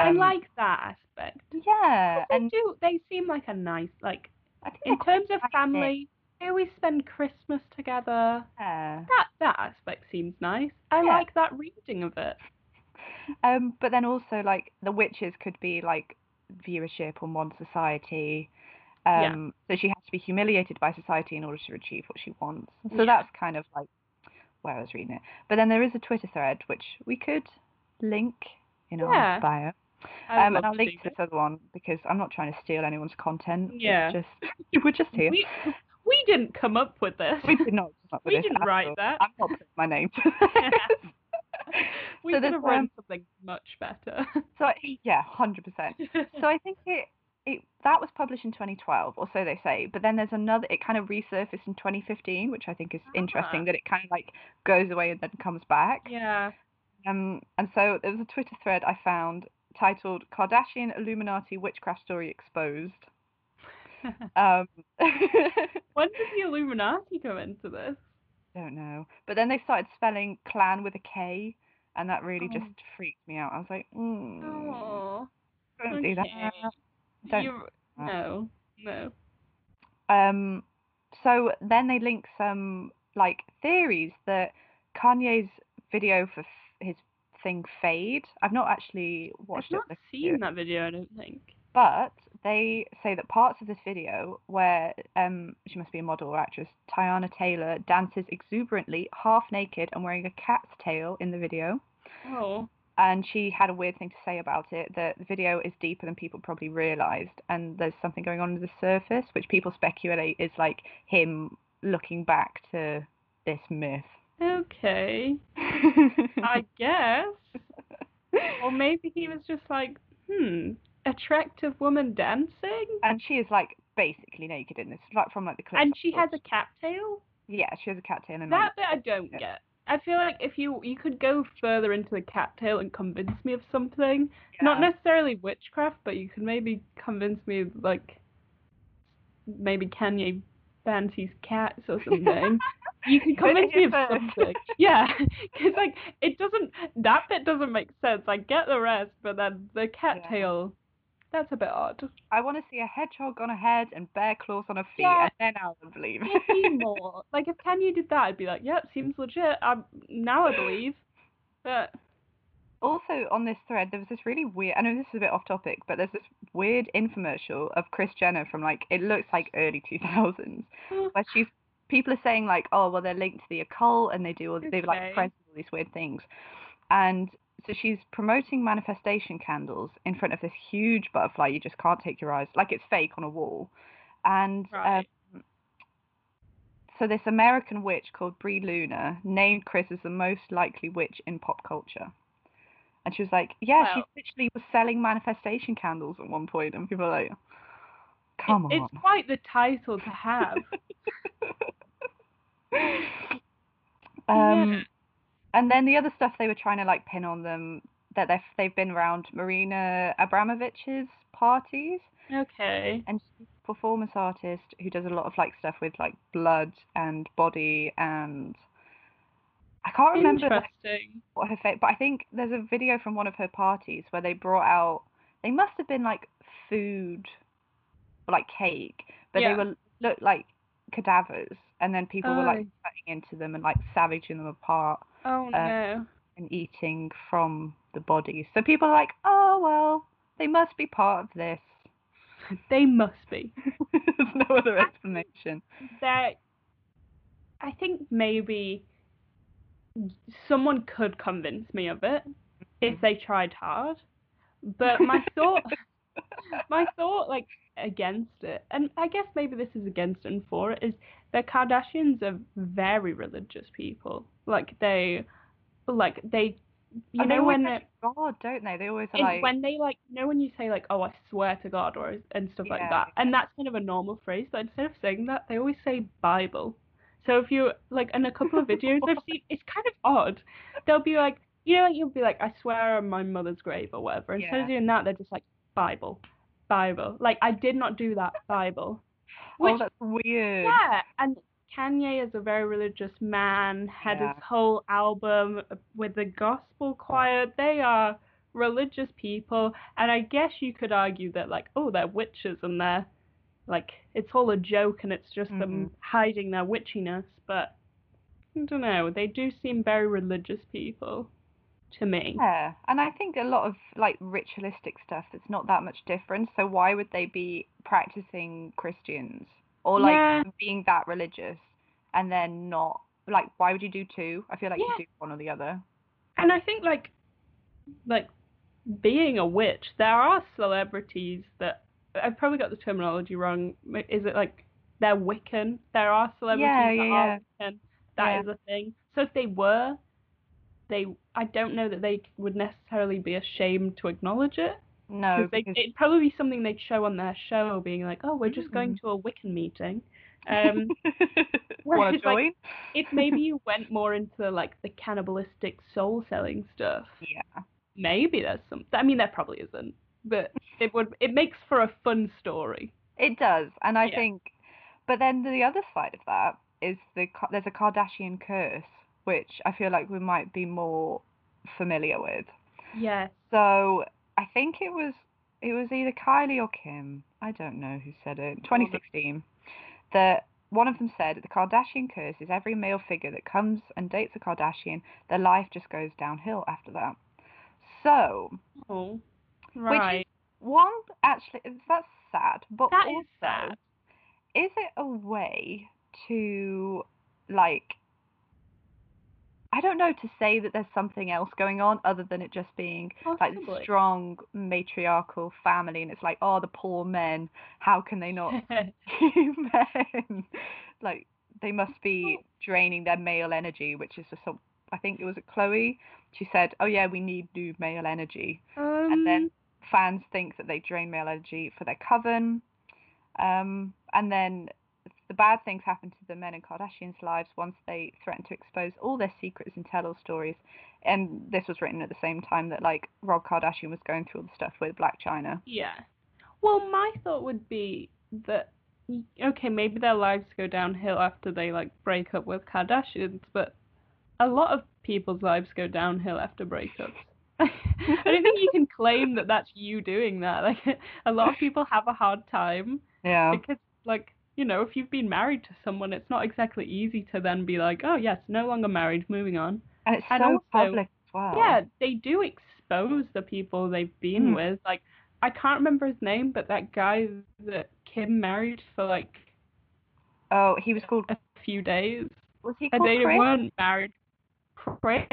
Speaker 1: I
Speaker 3: Um,
Speaker 1: like that aspect.
Speaker 3: Yeah,
Speaker 1: They
Speaker 3: and
Speaker 1: do. They seem like a nice like
Speaker 3: I think
Speaker 1: in terms of family. They always spend Christmas together.
Speaker 3: Yeah.
Speaker 1: That that aspect seems nice. I
Speaker 3: Yeah.
Speaker 1: like that reading of it.
Speaker 3: Um, but then also like the witches could be like viewership on one society.
Speaker 1: Yeah.
Speaker 3: Um, so she has to be humiliated by society in order to achieve what she wants. So
Speaker 1: Yeah.
Speaker 3: that's kind of like where I was reading it. But then there is a Twitter thread which we could link in
Speaker 1: Yeah.
Speaker 3: our bio. Um, and I'll link to this other one because I'm not trying to steal anyone's content. It's
Speaker 1: Yeah.
Speaker 3: just [laughs] we're just here.
Speaker 1: We we didn't come up with this.
Speaker 3: We did not come up with
Speaker 1: We didn't write
Speaker 3: all.
Speaker 1: that.
Speaker 3: I'm not putting my name to [laughs] this.
Speaker 1: we
Speaker 3: So
Speaker 1: could have written
Speaker 3: um,
Speaker 1: something much better.
Speaker 3: so I- yeah, hundred percent. [laughs] So I think it, it that was published in 2012, or so they say. But then there's another. It kind of resurfaced in 2015, which I think is interesting.
Speaker 1: Ah.
Speaker 3: That it kind of like goes away and then comes back.
Speaker 1: yeah.
Speaker 3: Um, and so there was a Twitter thread I found titled "Kardashian Illuminati Witchcraft Story Exposed." [laughs] Um, [laughs]
Speaker 1: when did the Illuminati come into this?
Speaker 3: don't know. But then they started spelling clan with a K, and that really
Speaker 1: Oh.
Speaker 3: just freaked me out. I was like, mm,
Speaker 1: Oh,
Speaker 3: don't do that. Don't
Speaker 1: You- no, no.
Speaker 3: Um, so then they link some like theories that Kanye's video for f- his thing Fade. I've not actually watched
Speaker 1: I've not seen
Speaker 3: video,
Speaker 1: that video. I don't think.
Speaker 3: but they say that parts of this video where um she must be a model or actress, Teyana Taylor dances exuberantly, half naked and wearing a cat's tail in the video.
Speaker 1: Oh,
Speaker 3: and she had a weird thing to say about it that the video is deeper than people probably realized and there's something going on under the surface which people speculate is like him looking back to this myth
Speaker 1: okay. [laughs] I guess. Or maybe he was just like, hmm, attractive woman dancing,
Speaker 3: and she is like basically naked in this like from like the clip
Speaker 1: and she has a cat tail.
Speaker 3: yeah she has a cat tail and
Speaker 1: That bit I don't get. I feel like if you you could go further into the cat tail and convince me of something, not necessarily witchcraft, but you could maybe convince me of like maybe Kanye fancies cats or something. [laughs] you
Speaker 3: could
Speaker 1: convince me of
Speaker 3: first.
Speaker 1: something. Yeah, [laughs] because like it doesn't that bit doesn't make sense. I get the rest, but then the cat
Speaker 3: Yeah.
Speaker 1: That's a bit odd.
Speaker 3: I want to see a hedgehog on a head and bear claws on a feet
Speaker 1: Yeah.
Speaker 3: and then I'll believe
Speaker 1: Give me more. Like if Kanye did that, I'd be like, yep, seems legit. I'm, now I believe. But
Speaker 3: Also on this thread, there was this really weird. I know this is a bit off topic, but there's this weird infomercial of Kris Jenner from like it looks like early 2000s, [gasps] where she's people are saying like, oh well, they're linked to the occult and they do all they like
Speaker 1: Okay.
Speaker 3: present all these weird things, and so she's promoting manifestation candles in front of this huge butterfly. You just can't take your eyes like it's fake on a wall, and
Speaker 1: Right.
Speaker 3: um, so this American witch called Bri Luna named Kris as the most likely witch in pop culture. And she was like, yeah, she literally was selling manifestation candles at one point, and people are like, come
Speaker 1: it-
Speaker 3: on.
Speaker 1: it's quite the title to have. [laughs]
Speaker 3: um,
Speaker 1: Yeah.
Speaker 3: And then the other stuff they were trying to like pin on them that they've they've been around Marina Abramović's parties,
Speaker 1: Okay.
Speaker 3: and she's a performance artist who does a lot of like stuff with like blood and body and I can't remember
Speaker 1: Interesting.
Speaker 3: what her but I think there's a video from one of her parties where they brought out they must have been like food or like cake but
Speaker 1: Yeah.
Speaker 3: they were looked like cadavers and then people were like
Speaker 1: Oh.
Speaker 3: cutting into them and like savaging them apart
Speaker 1: Oh
Speaker 3: Uh,
Speaker 1: no.
Speaker 3: and eating from the bodies so people are like oh well they must be part of this [laughs]
Speaker 1: They must be. [laughs]
Speaker 3: there's no other explanation
Speaker 1: That I think maybe someone could convince me of it if they tried hard. But my [laughs] thought, my thought, like against it, and I guess maybe this is against and for it, is the Kardashians are very religious people. Like they, like they, you
Speaker 3: And
Speaker 1: know
Speaker 3: always
Speaker 1: when they,
Speaker 3: God, don't they? They always like,
Speaker 1: when they like, you know when you say like, oh, I swear to God, or and stuff like
Speaker 3: Yeah,
Speaker 1: that, and that's kind of a normal phrase. But instead of saying that, they always say Bible. So if you like, in a couple of [laughs] videos I've seen, it's kind of odd. They'll be like, you know, like you'll be like, I swear on my mother's grave or whatever. Instead
Speaker 3: Yeah.
Speaker 1: of doing that, they're just like Bible, Bible. Like I did not do that Bible. Oh, Which
Speaker 3: oh, that's weird.
Speaker 1: yeah, and Kanye is a very religious man, had
Speaker 3: Yeah.
Speaker 1: his whole album uh, with the gospel choir. They are religious people, and I guess you could argue that, like, oh, they're witches and they're, like, it's all a joke and it's just them mm-hmm. hiding their witchiness, but I don't know, they do seem very religious people to me.
Speaker 3: Yeah, and I think a lot of like ritualistic stuff that's not that much different. So why would they be practicing Christians or like
Speaker 1: Yeah.
Speaker 3: being that religious and then not like why would you do two? I feel like
Speaker 1: Yeah.
Speaker 3: you do one or the other.
Speaker 1: And I think like like being a witch, there are celebrities that I've probably got the terminology wrong. Is it like they're Wiccan? There are celebrities
Speaker 3: Yeah,
Speaker 1: that are Wiccan. That is a thing. So if they were, they I don't know that they would necessarily be ashamed to acknowledge it.
Speaker 3: No,
Speaker 1: they,
Speaker 3: because
Speaker 1: it'd probably be something they'd show on their show, being like, "Oh, we're just going to a Wiccan meeting." Um, [laughs]
Speaker 3: want to
Speaker 1: like, if maybe you [laughs] went more into like the cannibalistic soul selling stuff,
Speaker 3: Yeah.
Speaker 1: maybe there's some. I mean, there probably isn't, but [laughs] it would. It makes for a fun story.
Speaker 3: It does, and I
Speaker 1: Yeah.
Speaker 3: think, but then the other side of that is the there's a Kardashian curse, which I feel like we might be more familiar with.
Speaker 1: Yeah.
Speaker 3: So I think it was it was either Kylie or Kim. I don't know who said it. 2016. That one of them said the Kardashian curse is every male figure that comes and dates a Kardashian, their life just goes downhill after that. So
Speaker 1: Oh.
Speaker 3: is-
Speaker 1: Right.
Speaker 3: one actually that's sad, but
Speaker 1: That
Speaker 3: also
Speaker 1: is sad.
Speaker 3: is it a way to like I don't know to say that there's something else going on other than it just being like strong matriarchal family and it's like oh the poor men. How can they not [laughs] [laughs] be men? Like they must be draining their male energy which is just some I think it was Khloé she said oh yeah we need new male energy.
Speaker 1: Um,
Speaker 3: and then fans think that they drain male energy for their coven. Um, and then the bad things happen to the men in Kardashian's lives once they threaten to expose all their secrets and tell all stories. And this was written at the same time that like Rob Kardashian was going through all the stuff with Blac Chyna.
Speaker 1: Yeah. Well, my thought would be that okay, maybe their lives go downhill after they like break up with Kardashians, but a lot of people's lives go downhill after breakups. [laughs] I don't think you can claim that that's you doing that. Like [laughs] a lot of people have a hard time
Speaker 3: Yeah.
Speaker 1: because like you know if you've been married to someone, it's not exactly easy to then be like, oh yes, no longer married, moving on.
Speaker 3: And it's
Speaker 1: and
Speaker 3: so
Speaker 1: also-
Speaker 3: public as well.
Speaker 1: Yeah, they do expose the people they've been
Speaker 3: Hmm.
Speaker 1: with. Like, I can't remember his name, but that guy that Kim married for like
Speaker 3: Oh, he was called
Speaker 1: a few days,
Speaker 3: was he
Speaker 1: and
Speaker 3: called
Speaker 1: they
Speaker 3: Kris?
Speaker 1: weren't married. Kris?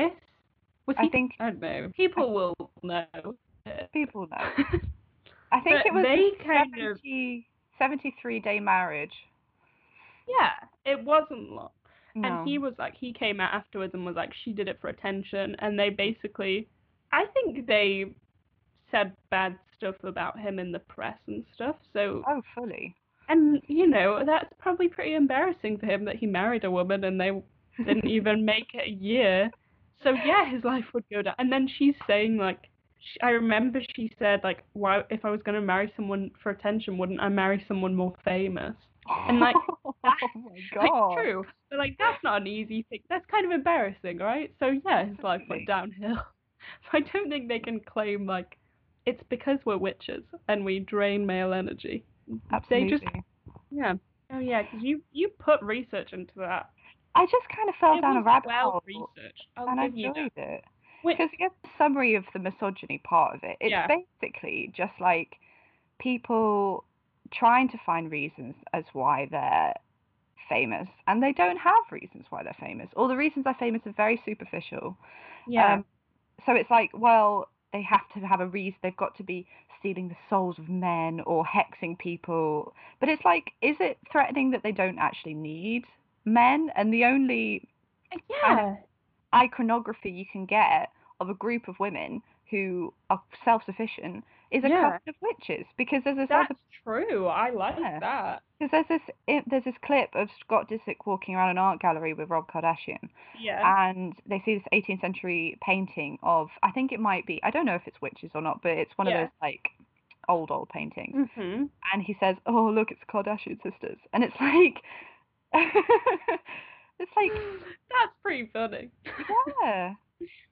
Speaker 1: Was
Speaker 3: I
Speaker 1: he?
Speaker 3: think
Speaker 1: I don't know. People will know.
Speaker 3: people know. [laughs] I think
Speaker 1: But
Speaker 3: it was
Speaker 1: they kind of-
Speaker 3: 70, 73 day marriage.
Speaker 1: yeah, it wasn't long.
Speaker 3: No.
Speaker 1: And he was like, he came out afterwards and was like, she did it for attention. And they basically, I think they said bad stuff about him in the press and stuff. So,
Speaker 3: Oh, fully.
Speaker 1: and you know, that's probably pretty embarrassing for him that he married a woman and they didn't [laughs] even make it a year. So yeah, his life would go down. And then she's saying like, sh I remember she said like, why if I was gonna marry someone for attention, wouldn't I marry someone more famous? And, like, [laughs]
Speaker 3: oh my [laughs]
Speaker 1: Like
Speaker 3: god.
Speaker 1: true. But like that's not an easy thing. That's kind of embarrassing, right? So yeah, his life went downhill. So [laughs] I don't think they can claim like it's because we're witches and we drain male energy.
Speaker 3: Absolutely.
Speaker 1: They just yeah. Oh yeah, 'cause you you put research into that.
Speaker 3: I just kind of fell
Speaker 1: it
Speaker 3: down a rabbit
Speaker 1: well
Speaker 3: hole
Speaker 1: researched. I'll
Speaker 3: and I enjoyed it. Because the summary of the misogyny part of it. It's
Speaker 1: Yeah.
Speaker 3: basically just like people trying to find reasons as why they're famous, and they don't have reasons why they're famous, or the reasons they're famous are very superficial.
Speaker 1: Yeah.
Speaker 3: Um, so it's like, well, they have to have a reason. They've got to be stealing the souls of men or hexing people. But it's like, is it threatening that they don't actually need men? And the only
Speaker 1: yeah.
Speaker 3: Iconography you can get of a group of women who are self-sufficient is a
Speaker 1: Yeah.
Speaker 3: couple of witches because there's this
Speaker 1: That's
Speaker 3: other
Speaker 1: true. I like
Speaker 3: Yeah.
Speaker 1: that.
Speaker 3: because there's this i- there's this clip of Scott Disick walking around an art gallery with Rob Kardashian
Speaker 1: Yeah.
Speaker 3: and they see this 18th century painting of I think it might be I don't know if it's witches or not but it's one
Speaker 1: Yeah.
Speaker 3: of those like old old paintings
Speaker 1: hmm
Speaker 3: and he says oh look it's Kardashian sisters and it's like [laughs] it's like [laughs]
Speaker 1: That's pretty funny.
Speaker 3: yeah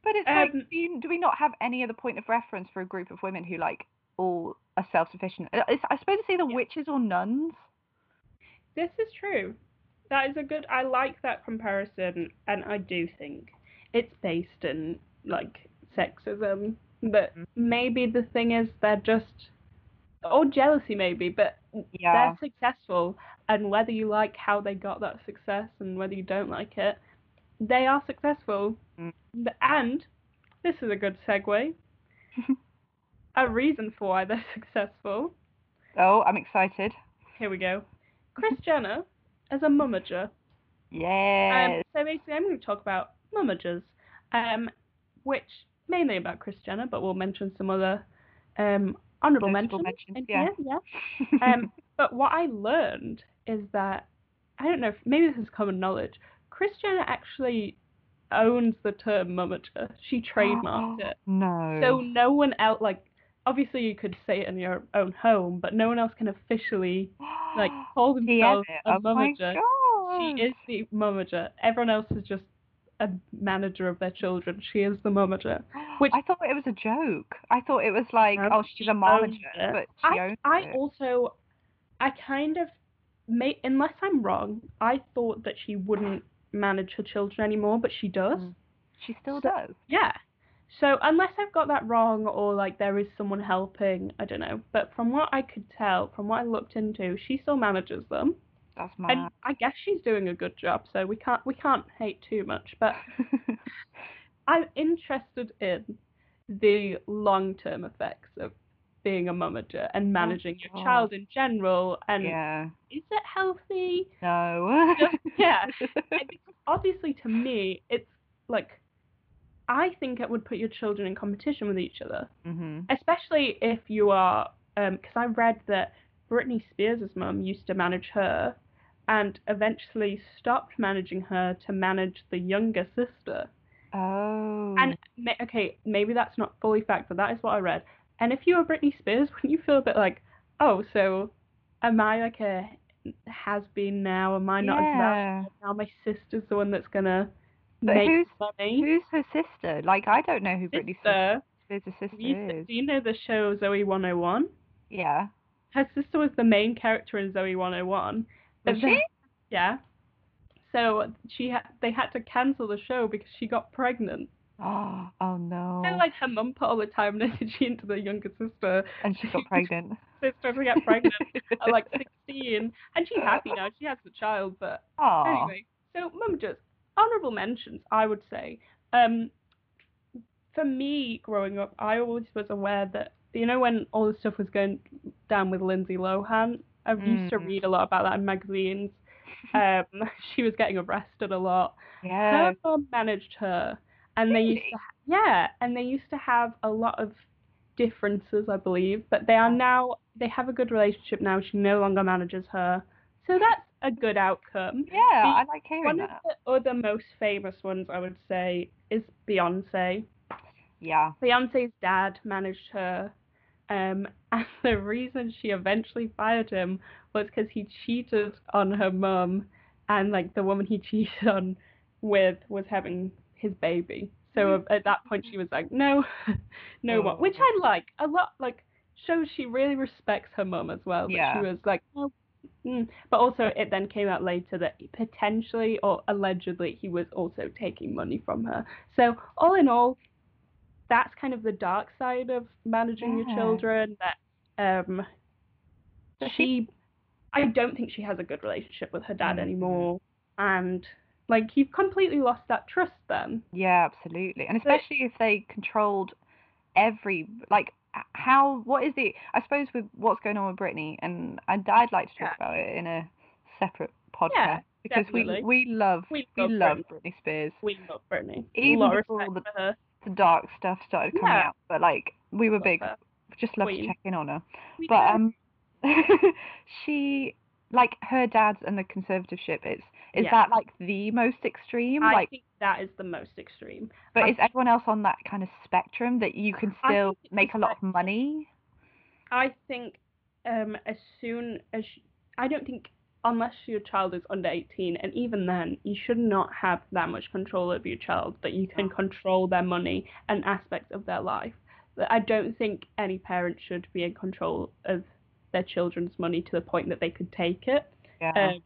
Speaker 3: but it's like
Speaker 1: Um,
Speaker 3: do, you, do we not have any other point of reference for a group of women who like all are self-sufficient Uh, it's, I suppose it's either
Speaker 1: Yeah.
Speaker 3: witches or nuns
Speaker 1: This is true. That is a good. I like that comparison, and I do think it's based in like sexism. But
Speaker 3: Mhm.
Speaker 1: maybe the thing is they're just, or jealousy maybe, but
Speaker 3: yeah
Speaker 1: they're successful, and whether you like how they got that success and whether you don't like it, they are successful.
Speaker 3: Mm.
Speaker 1: And this is a good segue. [laughs] a reason for why they're [laughs] successful.
Speaker 3: oh I'm excited
Speaker 1: Here we go. Kris Jenner as a mummager.
Speaker 3: yes
Speaker 1: Um, so basically, I'm going to talk about mummagers, um, which mainly about Kris Jenner, but we'll mention some other um, honourable mentions.
Speaker 3: mentions, yeah.
Speaker 1: here, yeah. [laughs] Um, but what I learned is that I don't know if maybe this is common knowledge. Kris Jenner actually owns the term mummager. She trademarked [gasps] it.
Speaker 3: no
Speaker 1: So no one else, like, obviously you could say it in your own home, but no one else can officially like [gasps] call themselves a
Speaker 3: oh
Speaker 1: mummager. She is the mummager. Everyone else is just a manager of their children. She is the mummager. [gasps] which-
Speaker 3: I thought it was a joke. I thought it was like,
Speaker 1: No,
Speaker 3: oh, she's a momager, but she
Speaker 1: I,
Speaker 3: owns
Speaker 1: I also, I kind of, may, unless I'm wrong, I thought that she wouldn't manage her children anymore, but she does.
Speaker 3: Mm. She still
Speaker 1: So-
Speaker 3: does.
Speaker 1: Yeah. So unless I've got that wrong or like there is someone helping, I don't know. But from what I could tell, from what I looked into, she still manages them.
Speaker 3: That's mad.
Speaker 1: And I guess she's doing a good job, so we can't we can't hate too much. But [laughs] I'm interested in the long term effects of being a mummager and managing your child in general. And
Speaker 3: yeah.
Speaker 1: is it healthy?
Speaker 3: No.
Speaker 1: yeah. Because [laughs] obviously, to me, it's like I think it would put your children in competition with each other,
Speaker 3: mhm.
Speaker 1: especially if you are. Because I read that Britney Spears' mum used to manage her, and eventually stopped managing her to manage the younger sister.
Speaker 3: Oh.
Speaker 1: And okay, maybe that's not fully fact, but that is what I read. And if you were Britney Spears, [laughs] wouldn't you feel a bit like, oh, so am I like a has been now? Am I not as
Speaker 3: yeah.
Speaker 1: valuable now? My sister's the one that's gonna
Speaker 3: But
Speaker 1: make
Speaker 3: who's
Speaker 1: money.
Speaker 3: who's her sister? Like I don't know who Britney
Speaker 1: sister?
Speaker 3: Spears' sister
Speaker 1: Have you,
Speaker 3: is.
Speaker 1: do you know the show Zoey 101?
Speaker 3: Yeah.
Speaker 1: Her sister was the main character in Zoey 101.
Speaker 3: Was
Speaker 1: then-
Speaker 3: she?
Speaker 1: Yeah. So she had they had to cancel the show because she got pregnant.
Speaker 3: Oh, oh no.
Speaker 1: So like her mum put all the time and energy into the younger sister
Speaker 3: and she got [laughs] pregnant.
Speaker 1: sister to get pregnant [laughs] at like 16, and she's happy now. She has the child, but
Speaker 3: Oh.
Speaker 1: anyway. So mum just honourable mentions, I would say. Um, for me, growing up, I always was aware that you know when all the stuff was going down with Lindsay Lohan. I used to
Speaker 3: Mm.
Speaker 1: read a lot about that in magazines. [laughs] Um, she was getting arrested a lot.
Speaker 3: Yeah.
Speaker 1: Her mum managed her, and they used to yeah, and they used to have a lot of differences, I believe, but they are now they have a good relationship now. She no longer manages her, so that's a good outcome.
Speaker 3: Yeah,
Speaker 1: The-
Speaker 3: I like hearing
Speaker 1: One of the other most famous ones I would say is Beyonce.
Speaker 3: Yeah.
Speaker 1: Beyonce's dad managed her, um, [laughs] and the reason she eventually fired him was because he cheated on her mum, and like the woman he [laughs] cheated on with was having his baby. So at that point she was like, no, [laughs] no more, which I like a lot. Like shows she really respects her mum as well. But
Speaker 3: Yeah.
Speaker 1: she was like, no. Mm. But also, it then came out later that potentially or allegedly he was also taking money from her. So all in all, that's kind of the dark side of managing your children. That um, she I don't think she has a good relationship with her dad
Speaker 3: Mhm.
Speaker 1: anymore, and like you've completely lost that trust then.
Speaker 3: Yeah, absolutely. And
Speaker 1: But-
Speaker 3: especially if they controlled every like how what is the I suppose with what's going on with Britney and and I'd like to talk
Speaker 1: Yeah.
Speaker 3: about it in a separate podcast because
Speaker 1: definitely.
Speaker 3: we we love
Speaker 1: We
Speaker 3: we
Speaker 1: love
Speaker 3: love
Speaker 1: Britney.
Speaker 3: Britney Spears.
Speaker 1: We love Britney.
Speaker 3: Even
Speaker 1: a lot of
Speaker 3: before the-. The dark stuff started coming
Speaker 1: Yeah.
Speaker 3: out, but like we were
Speaker 1: Love
Speaker 3: big
Speaker 1: her.
Speaker 3: just love to check in on her.
Speaker 1: We
Speaker 3: But
Speaker 1: do.
Speaker 3: um [laughs] she like her dad's and the conservatorship is is
Speaker 1: Yeah.
Speaker 3: that like the most extreme?
Speaker 1: I
Speaker 3: like
Speaker 1: think that is the most extreme.
Speaker 3: But
Speaker 1: I
Speaker 3: is everyone else on that kind of spectrum that you can still
Speaker 1: think it's a
Speaker 3: make a lot of money?
Speaker 1: I think um, as soon as I don't think unless your child is under 18, and even then, you should not have that much control over your child that you can control their money and aspects of their life. I don't think any parent should be in control of their children's money to the point that they could take it.
Speaker 3: Yeah.
Speaker 1: Um,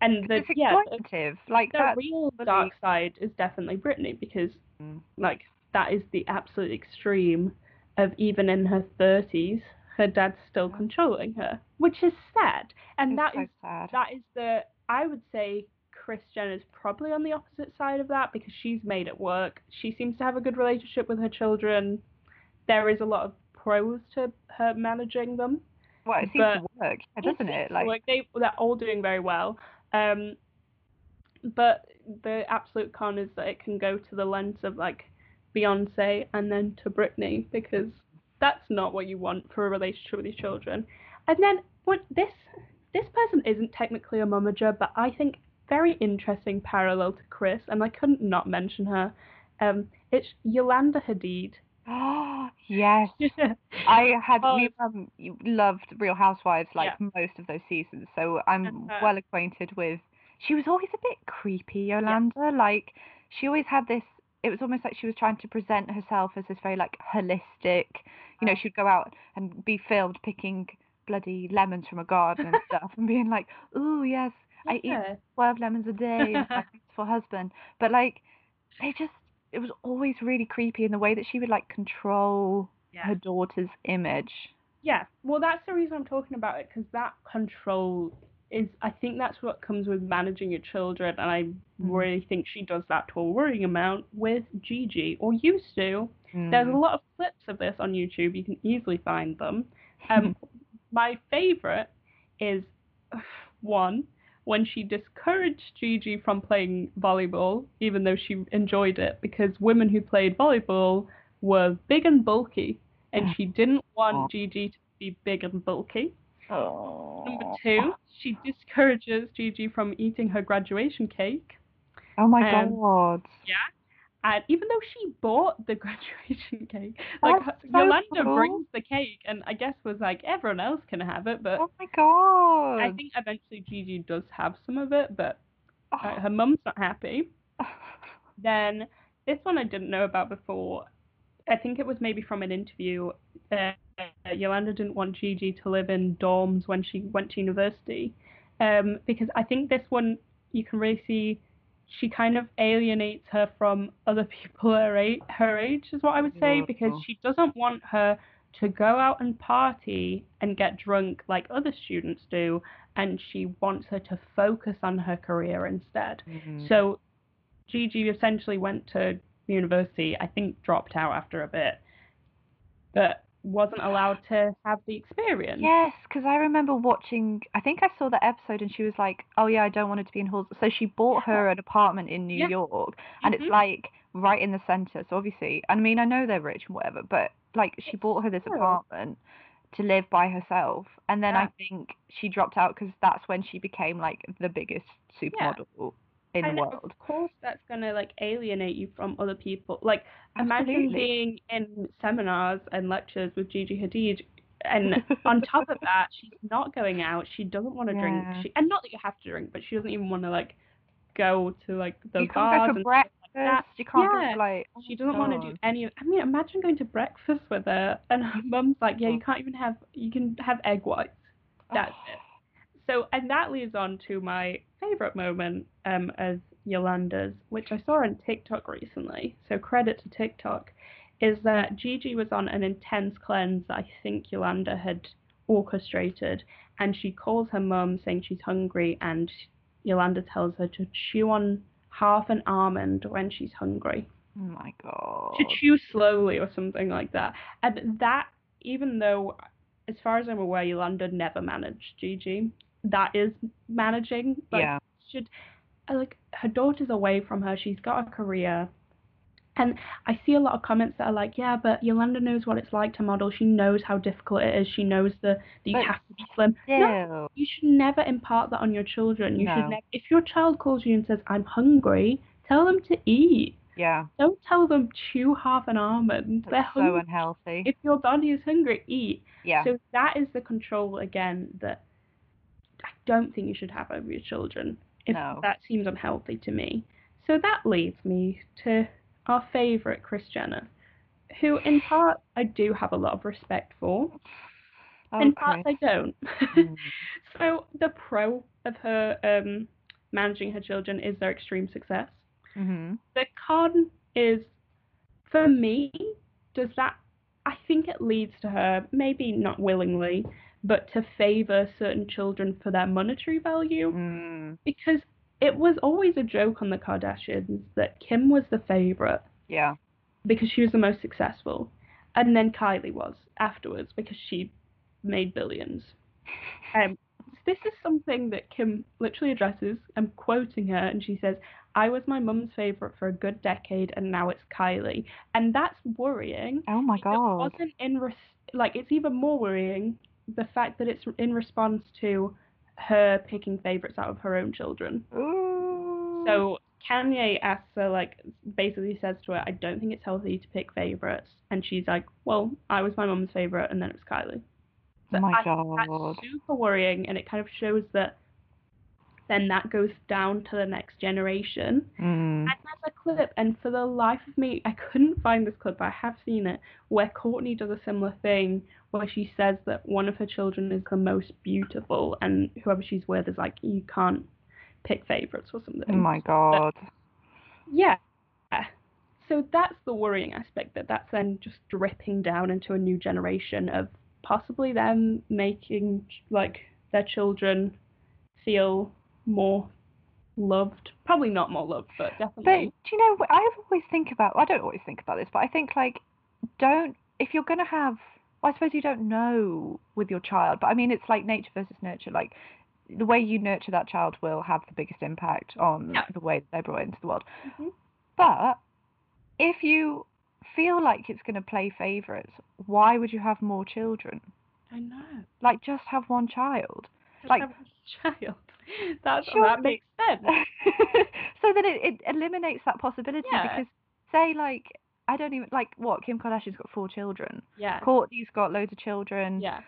Speaker 1: and the
Speaker 3: it's
Speaker 1: yeah, the-
Speaker 3: like
Speaker 1: the real dark side is definitely Britney because
Speaker 3: Mm.
Speaker 1: like that is the absolute extreme of even in her 30s her dad's still controlling her which is sad and
Speaker 3: It's
Speaker 1: that
Speaker 3: so
Speaker 1: is
Speaker 3: sad.
Speaker 1: that is the I would say Kris Jenner's probably on the opposite side of that because she's made it work she seems to have a good relationship with her children there is a lot of pros to her managing them
Speaker 3: well, it seems to work, doesn't it? Like,
Speaker 1: work. they they're all doing very well. Um, but the absolute con is that it can go to the lens of like Beyonce and then to Britney because that's not what you want for a relationship with your children. And then what this this person isn't technically a momager, but I think very interesting parallel to Kris, and I couldn't not mention her. Um, it's Yolanda Hadid. [gasps] [gasps]
Speaker 3: oh yes, [laughs] I had
Speaker 1: Oh,
Speaker 3: we um loved Real Housewives like
Speaker 1: Yeah.
Speaker 3: most of those seasons, so I'm
Speaker 1: Uh-huh.
Speaker 3: well acquainted with. She was always a bit creepy, Yolanda. Like she always had this. It was almost like she was trying to present herself as this very like holistic. You know, she'd go out and be filmed picking bloody lemons from a garden and [laughs] stuff, and being like, "Ooh, yes, I eat 12 lemons a day [laughs] for husband. But like, they just, it was always really creepy in the way that she would like control
Speaker 1: Yeah.
Speaker 3: her daughter's image.
Speaker 1: Yeah, well, that's the reason I'm talking about it because that control is, I think that's what comes with managing your children, and I really think she does that to a worrying amount with Gigi, or used to. There's a
Speaker 3: Mm.
Speaker 1: lot of clips of this on YouTube, you can easily find them. Um, [laughs] my favourite is [sighs] one when she discouraged Gigi from playing volleyball, even though she enjoyed it, because women who played volleyball were big and bulky, and she [laughs] didn't want Gigi to be big and bulky.
Speaker 3: Oh.
Speaker 1: Number two, she discourages Gigi from eating her graduation cake.
Speaker 3: Oh my
Speaker 1: um,
Speaker 3: god.
Speaker 1: And even though she bought the [laughs] graduation cake, like her-
Speaker 3: so
Speaker 1: Yolanda
Speaker 3: cool.
Speaker 1: brings the cake, and I guess was like everyone else can have it, but
Speaker 3: Oh my god.
Speaker 1: I think eventually Gigi does have some of it, but
Speaker 3: Oh.
Speaker 1: uh, her mum's not happy. [laughs] Then this one I didn't know about before. I think it was maybe from an interview. Uh, Yolanda didn't want Gigi to live in dorms when she went to university, um, because I think this one you can really see she kind of alienates her from other people [laughs] her age, her age is what I would say, because
Speaker 3: Yeah.
Speaker 1: she doesn't want her to go out and party and get drunk like other students do, and she wants her to focus on her career instead.
Speaker 3: Mhm.
Speaker 1: So Gigi essentially went to university, I think dropped out after a bit, but wasn't allowed to have the experience.
Speaker 3: Yes, because I remember watching. I think I saw that episode, and she was like, "Oh yeah, I don't want it to be in halls." So she bought her an apartment in New
Speaker 1: Yeah.
Speaker 3: York, and it's
Speaker 1: Mhm.
Speaker 3: like right in the center. So obviously, I mean, I know they're rich and whatever, but like she
Speaker 1: It's
Speaker 3: bought her this
Speaker 1: true.
Speaker 3: apartment to live by herself, and then I think she dropped out because that's when she became like the biggest supermodel in
Speaker 1: and
Speaker 3: the world.
Speaker 1: of course that's gonna like alienate you from other people. Like imagine being in seminars and lectures with Gigi Hadid and [laughs] on top of that she's not going out, she doesn't want to
Speaker 3: Yeah.
Speaker 1: drink she and not that you have to drink, but she doesn't even want to like go to like the
Speaker 3: you
Speaker 1: bars
Speaker 3: go
Speaker 1: and
Speaker 3: breakfast.
Speaker 1: that.
Speaker 3: You can't go
Speaker 1: Yeah.
Speaker 3: for like. oh
Speaker 1: She doesn't want to do
Speaker 3: oh,
Speaker 1: any of. I mean, imagine going to breakfast with her, and her mum's like, "Yeah, you oh. can't even have. You can have egg whites. That's it." So, and that leads on to my favorite moment um, as Yolanda's, which I saw on TikTok recently. So credit to TikTok, is that Gigi was on an intense cleanse. that I think Yolanda had orchestrated. And she calls her mum saying she's hungry, and Yolanda tells her to chew on half an almond when she's hungry.
Speaker 3: Oh my god.
Speaker 1: To chew slowly or something like that. And that, even though, as far as I'm aware, Yolanda never managed Gigi, that is managing. Like,
Speaker 3: yeah.
Speaker 1: should uh, like her daughter's away from her. She's got a career. And I see a lot of comments that are like, yeah, but Yolanda knows what it's like to model. She knows how difficult it is. She knows the, that you
Speaker 3: But
Speaker 1: have to be slim. No, you should never impart that on your children. You
Speaker 3: No.
Speaker 1: should never. If your child calls you and says, "I'm hungry," tell them to eat.
Speaker 3: Yeah.
Speaker 1: Don't tell them chew half an almond. They're
Speaker 3: That's so unhealthy.
Speaker 1: If your body is hungry, eat.
Speaker 3: yeah.
Speaker 1: So that is the control again that don't think you should have over your children. If
Speaker 3: No.
Speaker 1: that seems unhealthy to me. So that leads me to our favourite Kris Jenner, who in part I do have a lot of respect for,
Speaker 3: oh,
Speaker 1: in
Speaker 3: part.
Speaker 1: I don't.
Speaker 3: Mm. [laughs]
Speaker 1: so the pro of her um, managing her children is their extreme success.
Speaker 3: Mhm.
Speaker 1: The con is, for me, does that? I think it leads to her, maybe not willingly, but to favour certain children for their monetary value.
Speaker 3: Mm.
Speaker 1: Because it was always a joke on the Kardashians that Kim was the favourite
Speaker 3: Yeah.
Speaker 1: because she was the most successful, and then Kylie was afterwards because she made billions. [laughs] Um, this is something that Kim literally addresses. I'm quoting her, and she says, "I was my mum's favorite for a good decade, and now it's Kylie," and that's worrying.
Speaker 3: Oh my God.
Speaker 1: It wasn't in res- like it's even more worrying the fact that it's in response to her picking favorites out of her own children.
Speaker 3: Ooh.
Speaker 1: So Kanye asks her, like, basically says to her, I don't think it's healthy to pick favorites. And she's like, well, I was my mum's favorite, and then it was Kylie.
Speaker 3: Oh
Speaker 1: So
Speaker 3: my
Speaker 1: I
Speaker 3: god.
Speaker 1: That's super worrying, and it kind of shows that then that goes down to the next generation.
Speaker 3: Mm.
Speaker 1: And there's a clip, and for the life of me, I couldn't find this clip, but I have seen it, where Kourtney does a similar thing, where she says that one of her children is the most beautiful, and whoever she's with is like, you can't pick favorites or something.
Speaker 3: Oh my god.
Speaker 1: Yeah. So that's the worrying aspect that that's then just dripping down into a new generation of possibly them making like their children feel more loved. Probably not more loved, but definitely.
Speaker 3: But do you know? I always think about. I don't always think about this, but I think like, don't if you're gonna have. Well, I suppose you don't know with your child, but I mean, it's like nature versus nurture. Like, the way you nurture that child will have the biggest impact on
Speaker 1: Yeah.
Speaker 3: the way they're brought into the world.
Speaker 1: Mhm.
Speaker 3: But if you feel like it's going to play favorites, why would you have more children?
Speaker 1: I know.
Speaker 3: Like, just have one child.
Speaker 1: Just
Speaker 3: Like-
Speaker 1: have a [laughs] child. [laughs] That's
Speaker 3: Sure,
Speaker 1: that makes sense. [laughs]
Speaker 3: so then it, it eliminates that possibility
Speaker 1: Yeah.
Speaker 3: because say like I don't even like what Kim Kardashian's got four children.
Speaker 1: Yeah.
Speaker 3: Kourtney's got loads of children.
Speaker 1: Yeah.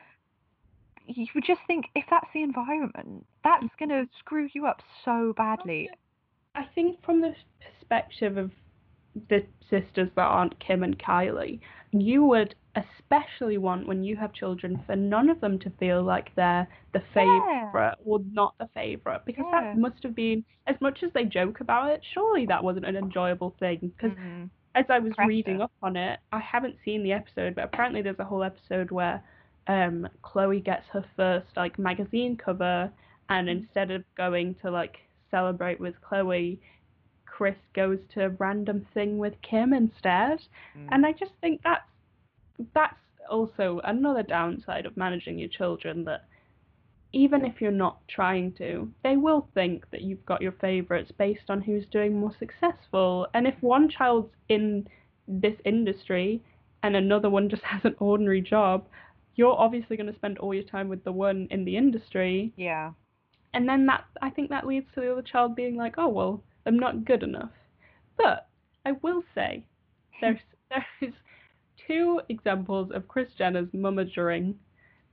Speaker 3: You would just think if that's the environment, that's mm-hmm. gonna screw you up so badly.
Speaker 1: I think from the perspective of the sisters that aren't Kim and Kylie, you would especially want when you have children for none of them to feel like they're the favorite or not the favorite because
Speaker 3: Yeah.
Speaker 1: that must have been as much as they joke about it. Surely that wasn't an enjoyable thing because
Speaker 3: Mhm.
Speaker 1: as I was
Speaker 3: Pressure.
Speaker 1: reading up on it, I haven't seen the episode, but apparently there's a whole episode where um Khloé gets her first like magazine cover and
Speaker 3: Mm.
Speaker 1: instead of going to like celebrate with Khloé, Kris goes to a random thing with Kim instead.
Speaker 3: Mm.
Speaker 1: And I just think that's that's also another downside of managing your children that even if you're not trying to, they will think that you've got your favorites based on who's doing more successful. And if one child's in this industry and another one [laughs] just has an ordinary job, you're obviously going to spend all your time with the one in the industry.
Speaker 3: Yeah.
Speaker 1: And then that I think that leads to the other child being like, "Oh, well, I'm not good enough." But I will say [laughs] there's there's two examples of Kris Jenner's mumagering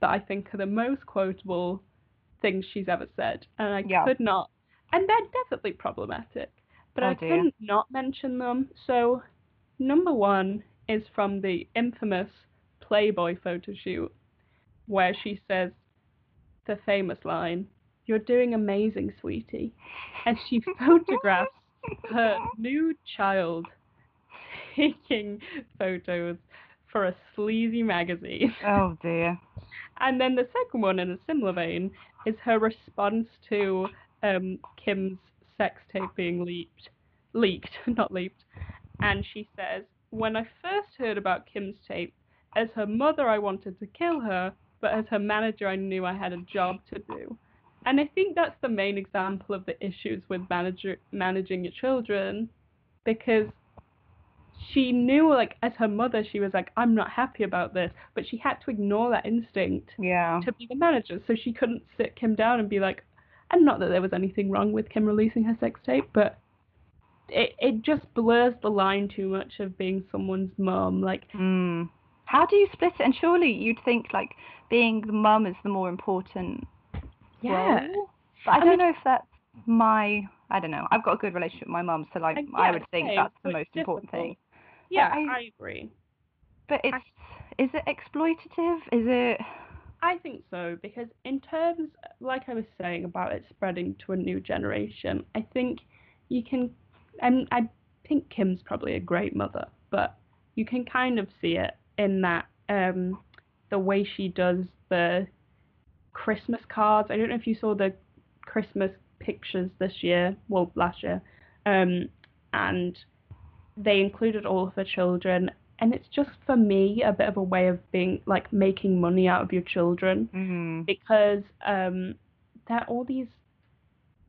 Speaker 1: that I think are the most quotable things she's ever said, and I
Speaker 3: Yeah.
Speaker 1: could not. And they're definitely problematic, but
Speaker 3: Oh,
Speaker 1: I
Speaker 3: dear.
Speaker 1: couldn't not mention them. So, number one is from the infamous Playboy photo shoot, where she says the famous line, "You're doing amazing, sweetie," and she [laughs] photographs her new child taking photos for a sleazy magazine. [laughs]
Speaker 3: Oh dear.
Speaker 1: And then the second one, in a similar vein, is her response to um, Kim's sex tape being leaked. Leaked, [laughs] not leaked. And she says, When I first heard about Kim's tape, as her mother, I wanted to kill her, but as her manager, I knew I had a job to do. And I think that's the main example of the issues with manager, managing your children because she knew, like, as her mother, she was like, I'm not happy about this, but she had to ignore that instinct
Speaker 3: Yeah.
Speaker 1: to be the manager. So she couldn't sit Kim down and be like, and not that there was anything wrong with Kim releasing her sex tape, but it, it just blurs the line too much of being someone's mom. Like,
Speaker 3: Mm. How do you split it? And surely you'd think like being the mum is the more important
Speaker 1: yeah.
Speaker 3: role. But I,
Speaker 1: I
Speaker 3: don't
Speaker 1: mean-
Speaker 3: know if that's my. I don't know. I've got a good relationship with my mum, so like I would think that's the most important
Speaker 1: difficult.
Speaker 3: thing.
Speaker 1: Yeah,
Speaker 3: I-
Speaker 1: I agree.
Speaker 3: But it's is it exploitative? Is it?
Speaker 1: I think so because in terms, like I was saying about it spreading to a new generation, I think you can, and I think Kim's probably a great mother, but you can kind of see it in that um, the way she does the Christmas cards. I don't know if you saw the Christmas pictures this year, well last year, um, and they included all of her children, and it's just for me a bit of a way of being like making money out of your children
Speaker 3: Mm.
Speaker 1: because um, there are all these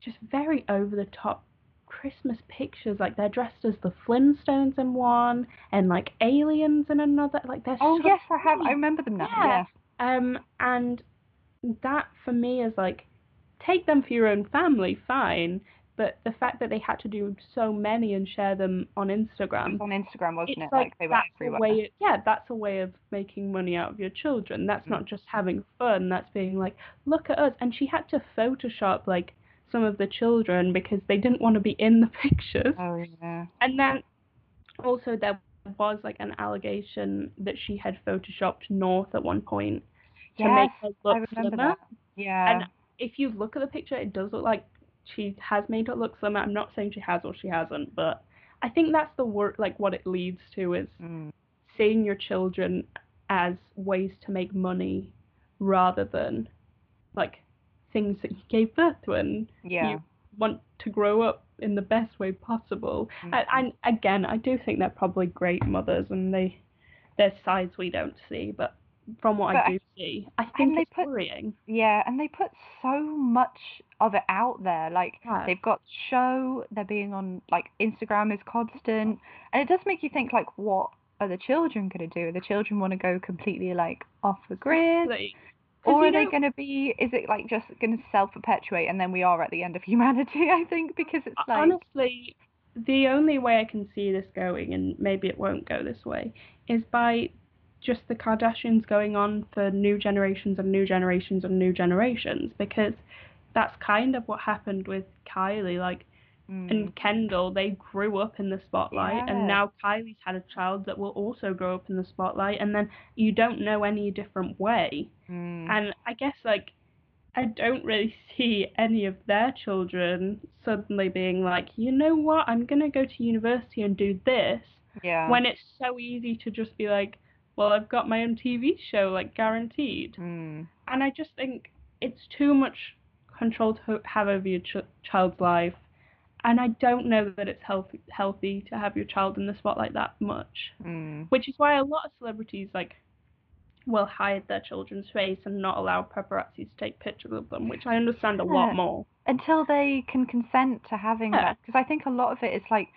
Speaker 1: just very over the top Christmas pictures. Like they're dressed as the Flintstones in one, and like aliens in another. Like they're
Speaker 3: Oh
Speaker 1: so
Speaker 3: yes, I have. I remember them now.
Speaker 1: Yeah.
Speaker 3: Yeah.
Speaker 1: Um, and that for me is like, take them for your own family, fine. But the fact that they had to do so many and share them on Instagram,
Speaker 3: on Instagram, wasn't it?
Speaker 1: like,
Speaker 3: they went everywhere.
Speaker 1: way. Yeah, that's a way of making money out of your children. That's
Speaker 3: Mm.
Speaker 1: not just having fun. That's being like, look at us. And she had to Photoshop like some of the children because they didn't want to be in the [laughs] pictures.
Speaker 3: Oh yeah.
Speaker 1: And then also there was like an allegation that she had photoshopped North at one point to make her look
Speaker 3: I remember
Speaker 1: slimmer.
Speaker 3: that. Yeah.
Speaker 1: And if you look at the picture, it does look like she has made her look slimmer. I'm not saying she has or she hasn't, but I think that's the work like what it leads to is
Speaker 3: Mm.
Speaker 1: seeing your children as ways to make money rather than like things that you gave birth to and
Speaker 3: Yeah.
Speaker 1: you want to grow up in the best way possible.
Speaker 3: Mhm.
Speaker 1: And, and again, I do think they're probably great mothers, and they there's sides we don't see, but from what
Speaker 3: But
Speaker 1: I do see, I think
Speaker 3: they
Speaker 1: it's
Speaker 3: put-
Speaker 1: worrying.
Speaker 3: Yeah, and they put so much of it out there. Like
Speaker 1: Yeah.
Speaker 3: they've got show, they're being on like Instagram is constant, and it does make you think like, what are the children gonna do? Are the children want to go completely like off the grid,
Speaker 1: Like,
Speaker 3: or are they gonna be? Is it like just gonna self perpetuate, and then we are at the end of [laughs] humanity? I think because it's like,
Speaker 1: honestly, the only way I can see this going, and maybe it won't go this way, is by just the Kardashians going on for new generations and new generations and new generations, because that's kind of what happened with Kylie. Like,
Speaker 3: mm,
Speaker 1: and Kendall, they grew up in the spotlight,
Speaker 3: Yeah.
Speaker 1: and now Kylie's had a child that will also grow up in the spotlight, and then you don't know any different way.
Speaker 3: mm,
Speaker 1: And I guess like I don't really [laughs] see any of their children suddenly being like, you know what, I'm gonna go to university and do this
Speaker 3: yeah,
Speaker 1: when it's so easy to just be like, well, I've got my own TV show, like guaranteed.
Speaker 3: mm,
Speaker 1: And I just think it's too much control to have over your ch- child's life. And I don't know that it's healthy healthy to have your child in the spotlight that much.
Speaker 3: mm.
Speaker 1: Which is why a lot of celebrities like will hide their children's face and not allow paparazzi to take pictures of them, which I understand a lot more.
Speaker 3: until they can consent to having
Speaker 1: Yeah.
Speaker 3: that because i think a lot of it is like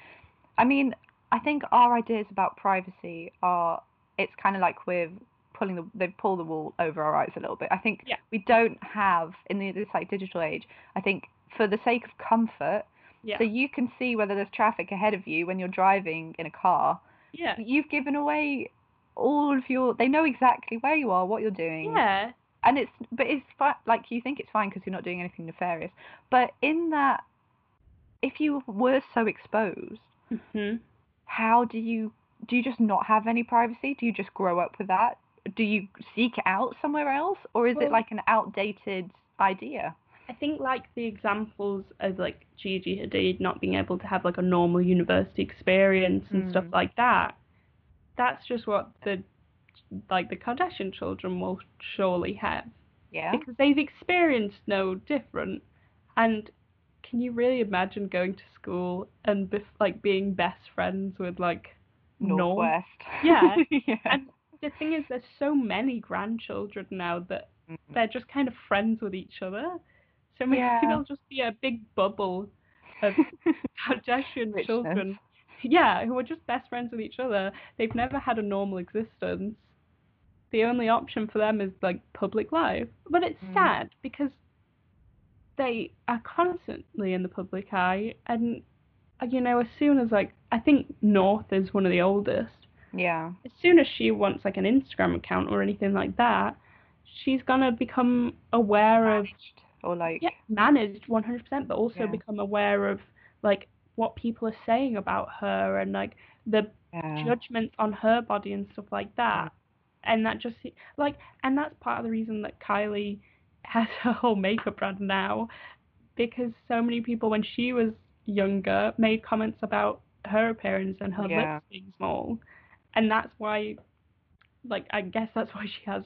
Speaker 3: i mean i think our ideas about privacy are it's kind of like we're pulling the they pull the wool over our eyes a little bit i think
Speaker 1: Yeah.
Speaker 3: we don't have in the, this like digital age i think for the sake of comfort
Speaker 1: Yeah.
Speaker 3: so you can see whether there's traffic ahead of you when you're driving in a car
Speaker 1: yeah.
Speaker 3: you've given away all of your they know exactly where you are what you're doing
Speaker 1: Yeah.
Speaker 3: and it's but it's fine like you think it's fine because you're not doing anything nefarious but in that if you were so exposed
Speaker 1: hmm
Speaker 3: how do you do you just not have any privacy do you just grow up with that do you seek it out somewhere else or is it like an outdated idea
Speaker 1: I think like the examples of like Gigi Hadid not being able to have like a normal university experience and stuff
Speaker 3: Mm.
Speaker 1: like that. That's just what the like the Kardashian children will surely have
Speaker 3: Yeah.
Speaker 1: because they've experienced no different. And can you really imagine going to school and like being best friends with like? North
Speaker 3: West.
Speaker 1: Yeah. [laughs]
Speaker 3: yeah.
Speaker 1: And the thing is, there's so many grandchildren now that
Speaker 3: Mhm.
Speaker 1: they're just kind of friends with each other. So maybe
Speaker 3: Yeah.
Speaker 1: there'll just be a big bubble of [laughs] Kardashian children. Yeah, who are just best friends with each other. They've never had a normal existence. The only option for them is like public life. But it's
Speaker 3: Mm.
Speaker 1: sad because they are constantly in the public eye and Uh, you know, as soon as like I think North is one of the oldest
Speaker 3: yeah.
Speaker 1: as soon as she wants like an Instagram account or anything like that, she's gonna become aware of
Speaker 3: Or like
Speaker 1: yeah, managed 100%, but also
Speaker 3: Yeah.
Speaker 1: become aware of like what people are saying about her and like the
Speaker 3: yeah.
Speaker 1: judgments on her body and stuff like that. And that just like, and that's part of the reason that Kylie [laughs] has her whole makeup brand now, because so many people when she was younger made comments about her appearance and her
Speaker 3: Yeah.
Speaker 1: lips being small, and that's why, like, I guess that's why she has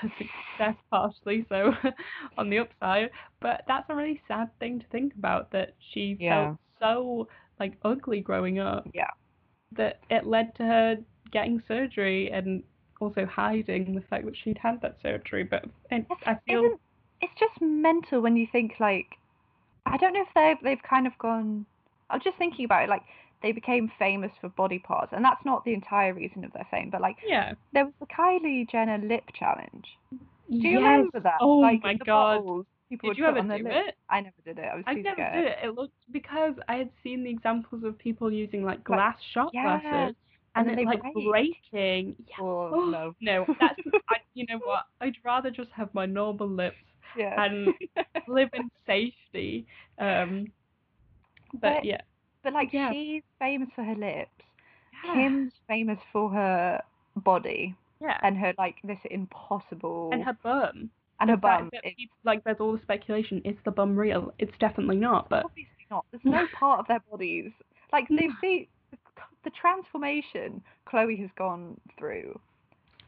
Speaker 1: her success partially so [laughs] on the upside. But that's a really sad thing to think about that she
Speaker 3: Yeah.
Speaker 1: felt so like ugly growing up
Speaker 3: Yeah.
Speaker 1: that it led to her getting surgery and also hiding the fact that she'd had that surgery. But and I feel
Speaker 3: it's just mental when you think like I don't know if they've they've kind of gone I was just thinking about it, like they became famous for body parts and that's not the entire reason of their fame, but like
Speaker 1: yeah.
Speaker 3: there was the Kylie Jenner lip challenge. Do you
Speaker 1: yes.
Speaker 3: remember that?
Speaker 1: Oh
Speaker 3: like
Speaker 1: my god.
Speaker 3: bottles
Speaker 1: Did you ever do it?
Speaker 3: I never did it. I was
Speaker 1: I
Speaker 3: too
Speaker 1: never
Speaker 3: scared.
Speaker 1: did it. It looked because I had seen the examples of people using like glass shot
Speaker 3: yeah,
Speaker 1: glasses
Speaker 3: and
Speaker 1: and,
Speaker 3: then
Speaker 1: it like
Speaker 3: break.
Speaker 1: breaking. Yeah.
Speaker 3: Oh,
Speaker 1: Oh,
Speaker 3: no.
Speaker 1: No, that's I, you know what? I'd rather just have my normal lips
Speaker 3: Yeah.
Speaker 1: and [laughs] live in safety. Um, but
Speaker 3: But-
Speaker 1: yeah,
Speaker 3: but like
Speaker 1: yeah.
Speaker 3: she's famous for her lips.
Speaker 1: yeah,
Speaker 3: Kim's famous for her body
Speaker 1: yeah.
Speaker 3: and her like this impossible
Speaker 1: and her bum.
Speaker 3: and her bum.
Speaker 1: that like there's all the speculation. Is the bum real? It's definitely not. But
Speaker 3: obviously not. There's no [laughs] part of their bodies like they see the transformation Khloé has gone through.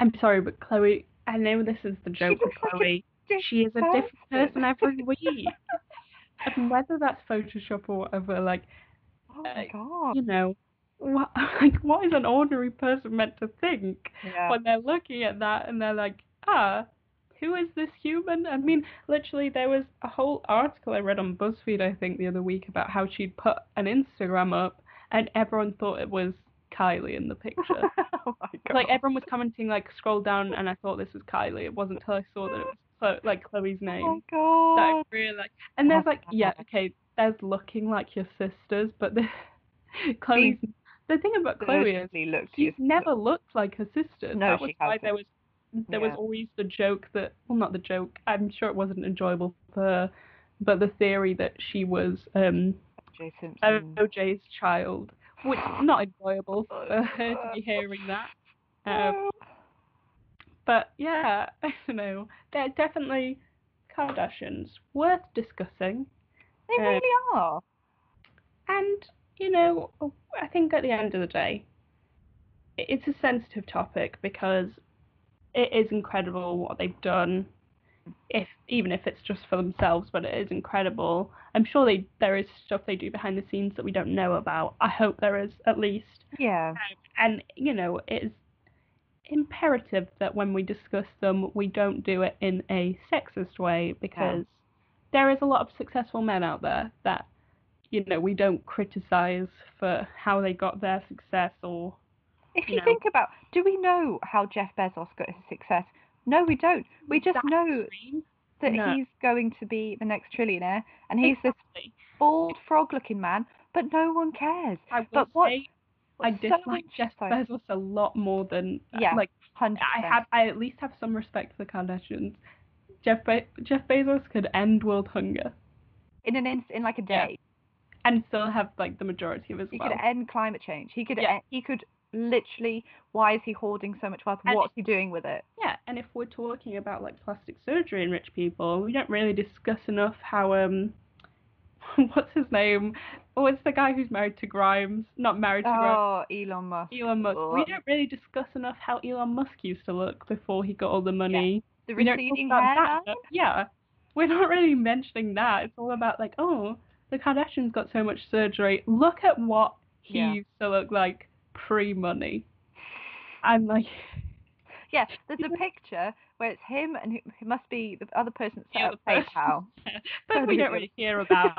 Speaker 1: I'm sorry, but Khloé. I know this is the joke with
Speaker 3: looks like a
Speaker 1: Khloé. She is a different person every [laughs] week. and whether that's Photoshop or whatever, like
Speaker 3: Oh my god.
Speaker 1: you know, what [laughs] like what is an ordinary person meant to think
Speaker 3: Yeah.
Speaker 1: when they're looking at that and they're like, ah, who is this human? I mean, literally, there was a whole article I read on BuzzFeed, I think, the other week about how she'd put an Instagram up and everyone thought it was Kylie in the [laughs] picture.
Speaker 3: oh my god.
Speaker 1: like everyone was commenting, like scroll down, and I thought this was Kylie. It wasn't until I saw that it was Like
Speaker 3: Khloé's
Speaker 1: name.
Speaker 3: Oh my
Speaker 1: that
Speaker 3: god.
Speaker 1: realized. And there's like, yeah,
Speaker 3: Oh.
Speaker 1: okay, there's looking like your sisters, but the [laughs] Khloé's. The thing about Khloé is
Speaker 3: looked
Speaker 1: she's never looked like her sister.
Speaker 3: No,
Speaker 1: that was
Speaker 3: she
Speaker 1: why
Speaker 3: hasn't.
Speaker 1: there was there was always the joke that well not the joke, I'm sure it wasn't enjoyable for her, but the theory that she was um
Speaker 3: Jay Simpson.
Speaker 1: OJ's child. Which not enjoyable for her to be hearing that. Um, but yeah, [laughs] I don't know. They're definitely Kardashians. Worth discussing.
Speaker 3: they
Speaker 1: uh,
Speaker 3: really are.
Speaker 1: And, you know, I think at the end of the day, it's a sensitive topic because it is incredible what they've done. If even if it's just for themselves, but it is incredible. I'm sure they there is stuff they do behind the scenes that we don't know about. I hope there is at least.
Speaker 3: Yeah.
Speaker 1: And you know, it is imperative that when we discuss them, we don't do it in a sexist way because there is a lot of successful men out there that you know we don't criticize for how they got their success or
Speaker 3: If you
Speaker 1: No.
Speaker 3: think about, do we know how Jeff Bezos got his success? No, we don't. We just
Speaker 1: That
Speaker 3: know that
Speaker 1: No.
Speaker 3: he's going to be the next trillionaire, and he's this bald frog-looking man, but no one cares.
Speaker 1: I will
Speaker 3: But what?
Speaker 1: say I
Speaker 3: what's so
Speaker 1: dislike Jeff Bezos a lot more than
Speaker 3: Yeah.
Speaker 1: like
Speaker 3: Hundred
Speaker 1: I have I at least have some respect for the Kardashians. Jeff Be- Jeff Bezos could end world hunger
Speaker 3: in an inst- in like a
Speaker 1: Yeah.
Speaker 3: day.
Speaker 1: and still have like the majority of his
Speaker 3: He
Speaker 1: wealth.
Speaker 3: could end climate change. He could.
Speaker 1: Yeah.
Speaker 3: End, he could literally. Why is he hoarding so much wealth?
Speaker 1: And
Speaker 3: What's he doing with it?
Speaker 1: Yeah, and if we're talking about like plastic surgery in rich people, we don't really discuss enough how um [laughs] what's his name? Oh, it's the guy who's married to Grimes, not married to Grimes.
Speaker 3: Oh, Elon Musk.
Speaker 1: Elon Musk. We don't really discuss enough how Elon Musk used to look before he got all the money.
Speaker 3: The
Speaker 1: don't talk
Speaker 3: receding hair.
Speaker 1: that, Yeah, we're not really mentioning that. It's all about like, oh, the Kardashians got so much surgery. Look at what he
Speaker 3: Yeah.
Speaker 1: used to look like pre-money. I'm like, [laughs]
Speaker 3: Yeah, there's [laughs] a picture where it's him and it must be the other person
Speaker 1: The
Speaker 3: set
Speaker 1: other
Speaker 3: up. PayPal. [laughs]
Speaker 1: but we don't really hear about.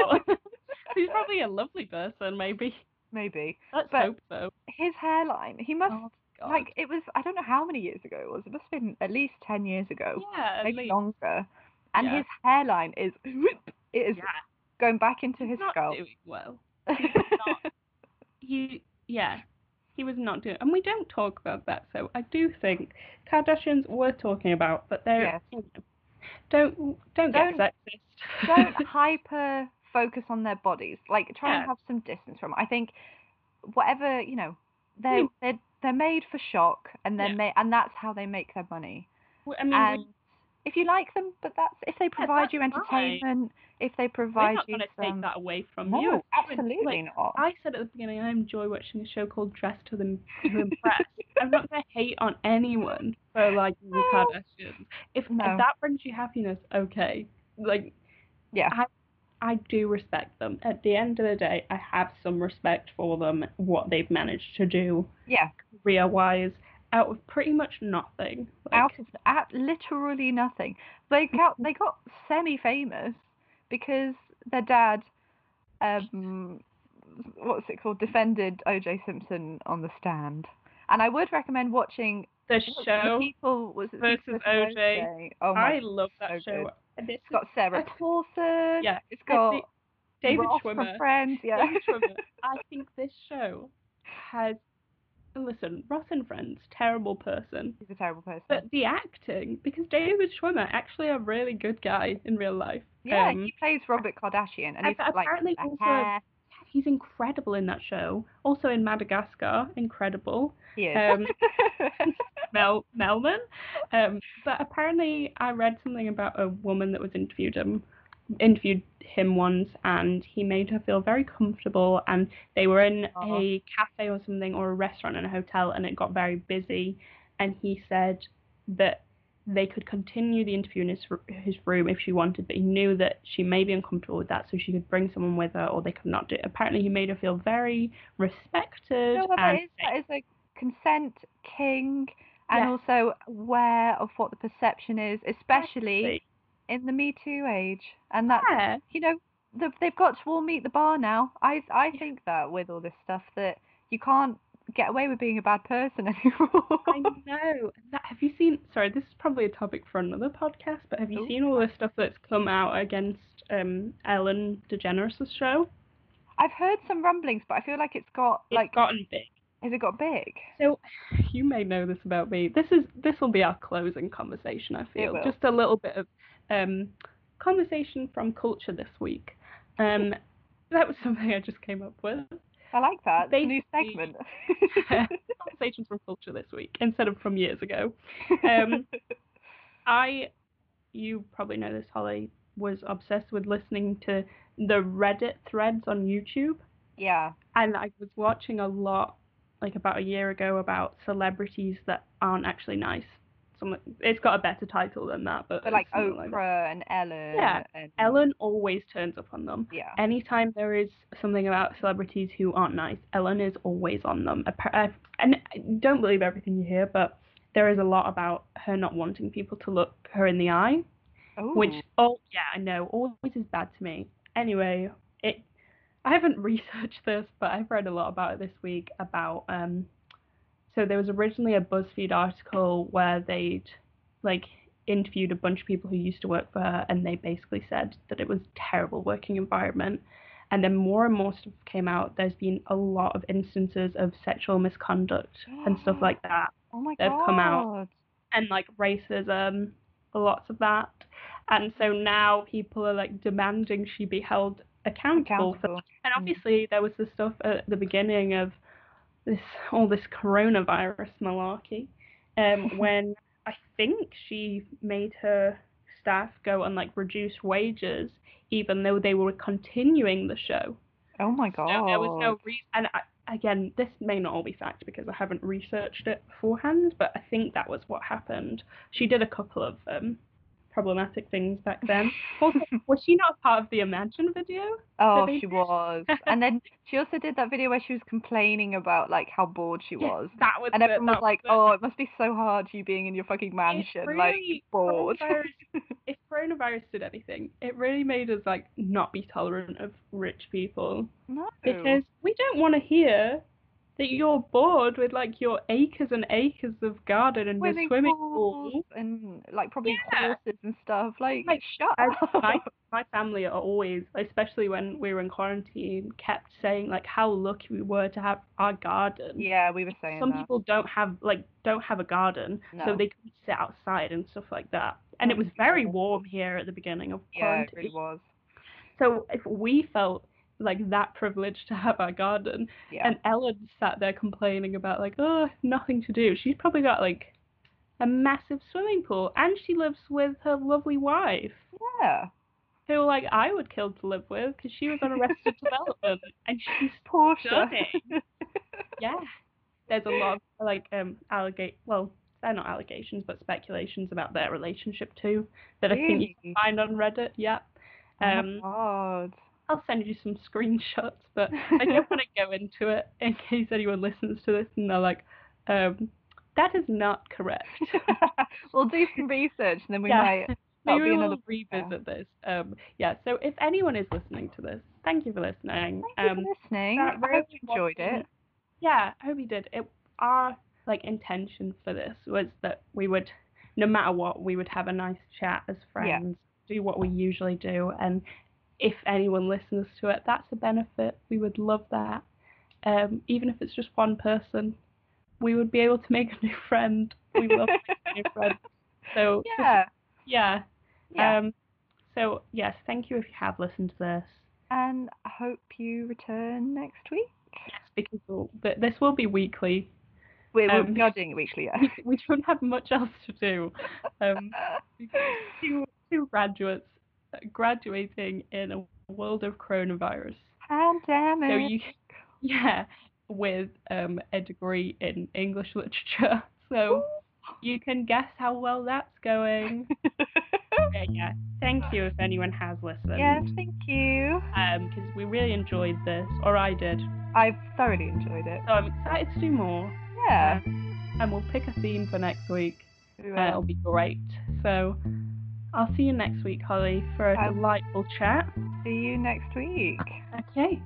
Speaker 1: He's probably a lovely person, maybe.
Speaker 3: Maybe
Speaker 1: Let's
Speaker 3: But-
Speaker 1: hope so.
Speaker 3: his hairline. He must
Speaker 1: Oh,
Speaker 3: like it was. I don't know how many years ago it was. It must have been at least ten years ago,
Speaker 1: yeah,
Speaker 3: maybe
Speaker 1: least.
Speaker 3: longer. And
Speaker 1: Yeah.
Speaker 3: his hairline is it is
Speaker 1: Yeah,
Speaker 3: going back into
Speaker 1: he's
Speaker 3: his
Speaker 1: not
Speaker 3: scalp.
Speaker 1: doing well. [laughs] not- he yeah he was not doing and we don't talk about that so i do think kardashians worth talking about but they're
Speaker 3: Yes.
Speaker 1: you know, don't don't get
Speaker 3: Don't-
Speaker 1: sexist
Speaker 3: don't [laughs] hyper focus on their bodies. Like try
Speaker 1: Yeah.
Speaker 3: and have some distance from. It. I think whatever you know, they
Speaker 1: Hmm.
Speaker 3: they're they're made for shock, and then
Speaker 1: Yeah.
Speaker 3: they and that's how they make their money.
Speaker 1: i mean
Speaker 3: and if you like them, but that's if they provide
Speaker 1: that's
Speaker 3: you entertainment, if they provide we're
Speaker 1: not
Speaker 3: you
Speaker 1: going to
Speaker 3: some.
Speaker 1: take that away from
Speaker 3: no,
Speaker 1: you
Speaker 3: absolutely
Speaker 1: like,
Speaker 3: not.
Speaker 1: i said at the beginning i enjoy watching a show called dress to, them, to [laughs] impress i'm not going to hate on anyone for like the
Speaker 3: No.
Speaker 1: kardashians if,
Speaker 3: No.
Speaker 1: if that brings you happiness okay like
Speaker 3: yeah,
Speaker 1: I do respect them. At the end of the day, I have some respect for them, what they've managed to do
Speaker 3: yeah.
Speaker 1: career wise, out of pretty much nothing. Like,
Speaker 3: out of at literally nothing. They [laughs] got they got semi famous because their dad, um, what's it called, defended O.J. Simpson on the stand. And I would recommend watching
Speaker 1: the show,
Speaker 3: people was it
Speaker 1: versus
Speaker 3: versus
Speaker 1: O.J..
Speaker 3: Oh!
Speaker 1: I love that
Speaker 3: so
Speaker 1: show.
Speaker 3: good.
Speaker 1: And It's
Speaker 3: It's got Sarah Paulson.
Speaker 1: yeah,
Speaker 3: It's got
Speaker 1: think David
Speaker 3: Ross
Speaker 1: Schwimmer.
Speaker 3: Friends. Yeah.
Speaker 1: David Schwimmer. [laughs] I think this show has. Listen, Ross and Friends, terrible person.
Speaker 3: He's a terrible person.
Speaker 1: But the acting, because David Schwimmer actually a really good guy in real life.
Speaker 3: yeah,
Speaker 1: Um,
Speaker 3: he plays Robert Kardashian, and he's
Speaker 1: apparently
Speaker 3: the
Speaker 1: also-
Speaker 3: hair.
Speaker 1: he's incredible in that show. Also in Madagascar, incredible.
Speaker 3: He is.
Speaker 1: Um, [laughs] Mel Melman. Um, but apparently, I read something about a woman that was interviewed him, interviewed him once, and he made her feel very comfortable. And they were in
Speaker 3: Aw.
Speaker 1: a cafe or something, or a restaurant in a hotel, and it got very busy. And he said that they could continue the interview in his his room if she wanted, but he knew that she may be uncomfortable with that, so she could bring someone with her, or they could not do it. Apparently, he made her feel very respected
Speaker 3: know what that is? That is a consent king and
Speaker 1: Yes.
Speaker 3: also aware of what the perception is, especially in the Me Too age. And that's,
Speaker 1: Yeah.
Speaker 3: you know, the, they've got to all meet the bar now. I I think that with all this stuff that you can't get away with being a bad person [laughs] anymore.
Speaker 1: I know. That, have you seen? Sorry, this is probably a topic for another podcast. But have you
Speaker 3: Ooh.
Speaker 1: seen all the stuff that's come out against um, Ellen DeGeneres' show?
Speaker 3: I've heard some rumblings, but I feel like it's got
Speaker 1: It's
Speaker 3: like
Speaker 1: gotten big.
Speaker 3: Has it got big?
Speaker 1: So [sighs] you may know this about me. This is this will be our closing conversation. I feel just a little bit of um, conversation from culture this week. Um, [laughs] that was something I just came up with.
Speaker 3: I like that. New segment. [laughs] [laughs]
Speaker 1: Conversations from culture this week instead of from years ago. Um, I, you probably know this, Holly, was obsessed with listening to the Reddit threads on YouTube.
Speaker 3: yeah.
Speaker 1: And I was watching a lot, like about a year ago, about celebrities that aren't actually nice. Some, it's got a better title than that, but,
Speaker 3: But like
Speaker 1: something like.
Speaker 3: Oprah and Ellen.
Speaker 1: Yeah,
Speaker 3: And,
Speaker 1: Ellen always turns up on them.
Speaker 3: Yeah.
Speaker 1: Anytime there is something about celebrities who aren't nice, Ellen is always on them. And don't believe everything you hear, but there is a lot about her not wanting people to look her in the eye, which oh yeah, I know, always is bad to me. Anyway, it I haven't [laughs] researched this, but I've read a lot about it this week about um so there was originally a BuzzFeed article where they'd like interviewed a bunch of people who used to work for her and they basically said that it was a terrible working environment. And then more and more stuff came out. There's been a lot of instances of sexual misconduct and stuff [gasps] like that
Speaker 3: Oh my
Speaker 1: they've come out. and like racism, lots of that. And so now people are like demanding she be held accountable, for
Speaker 3: Accountable.
Speaker 1: and
Speaker 3: Mm.
Speaker 1: obviously there was the stuff at the beginning of this all this coronavirus malarkey, um, [laughs] when I think she made her staff go on like reduced wages, even though they were continuing the show.
Speaker 3: Oh my
Speaker 1: So
Speaker 3: god.
Speaker 1: there was no reason. And I, again, this may not all be fact because I haven't researched it beforehand, but I think that was what happened. She did a couple of um, problematic things back [laughs] then. Also, was she not a part of the Imagine video?
Speaker 3: Oh, she was. And then she also did that video where she was complaining about like how bored she
Speaker 1: Yes,
Speaker 3: was.
Speaker 1: that was
Speaker 3: And
Speaker 1: it,
Speaker 3: everyone was like,
Speaker 1: it.
Speaker 3: "Oh, it must be so hard you being in your fucking mansion, like bored."
Speaker 1: coronavirus- [laughs] if coronavirus did anything, it really made us like not be tolerant of rich people
Speaker 3: no.
Speaker 1: because we don't want to hear that you're bored with like your acres and acres of garden and
Speaker 3: swimming,
Speaker 1: swimming
Speaker 3: pools
Speaker 1: pool.
Speaker 3: and like probably
Speaker 1: Yeah.
Speaker 3: horses and stuff. Like,
Speaker 1: Like,
Speaker 3: shut up.
Speaker 1: my [laughs] my family are always, especially when we were in quarantine, kept saying like how lucky we were to have our garden.
Speaker 3: yeah, we were saying
Speaker 1: Some
Speaker 3: that.
Speaker 1: people don't have like don't have a garden,
Speaker 3: No.
Speaker 1: so they can sit outside and stuff like that. And it was very warm here at the beginning of quarantine.
Speaker 3: yeah,
Speaker 1: quarantine.
Speaker 3: it really was.
Speaker 1: So if we felt like that privileged to have our garden,
Speaker 3: Yeah.
Speaker 1: and Ellen sat there complaining about like, oh, nothing to do. She's probably got like a massive swimming pool, and she lives with her lovely wife,
Speaker 3: yeah.
Speaker 1: who like I would kill to live with because she was on Arrested [laughs] Development, and she's
Speaker 3: Portia. [laughs]
Speaker 1: yeah. There's a lot of like um allegate well, they're not allegations but speculations about their relationship too that I think you can find on Reddit. Yeah.
Speaker 3: Oh
Speaker 1: Um,
Speaker 3: God.
Speaker 1: I'll send you some screenshots, but I [laughs] don't want to go into it in case anyone listens to this and they're like, um, that is not correct. [laughs]
Speaker 3: we'll do some research and then we
Speaker 1: Yeah.
Speaker 3: might. [laughs]
Speaker 1: Maybe we'll
Speaker 3: another.
Speaker 1: revisit this. Um, yeah. So if anyone is listening to this, thank you for listening.
Speaker 3: Thank you
Speaker 1: um,
Speaker 3: for listening.
Speaker 1: that
Speaker 3: I hope you enjoyed
Speaker 1: wasn't-
Speaker 3: it.
Speaker 1: Yeah, I hope you did. It our like intention for this was that we would, no matter what, we would have a nice chat as friends, do what we usually do, and if anyone listens to it, that's a benefit. We would love that. Um, even if it's just one person, we would be able to make a new friend. We would love making new friends. [laughs] So
Speaker 3: Yeah.
Speaker 1: yeah.
Speaker 3: Yeah.
Speaker 1: Um. So yes, thank you if you have listened to this.
Speaker 3: and I hope you return next week.
Speaker 1: Yes, because we'll, th- this will be weekly.
Speaker 3: We, we-
Speaker 1: Um,
Speaker 3: we are doing it weekly, yeah.
Speaker 1: we, [laughs] we don't have much else to do. Um, [laughs] two, two graduates graduating in a world of coronavirus.
Speaker 3: Pandemic.
Speaker 1: So you, yeah, with um, a degree in English literature. [laughs] So you can guess how well that's going. [laughs] But yeah, thank you if anyone has listened.
Speaker 3: yes, thank you.
Speaker 1: Um, because we really enjoyed this, or I did.
Speaker 3: I've thoroughly enjoyed it.
Speaker 1: So I'm excited to do more.
Speaker 3: Yeah.
Speaker 1: And we'll pick a theme for next week.
Speaker 3: We
Speaker 1: Uh, it'll be great. So I'll see you next week, Holly, for a
Speaker 3: I-
Speaker 1: delightful chat.
Speaker 3: See you next week.
Speaker 1: Okay.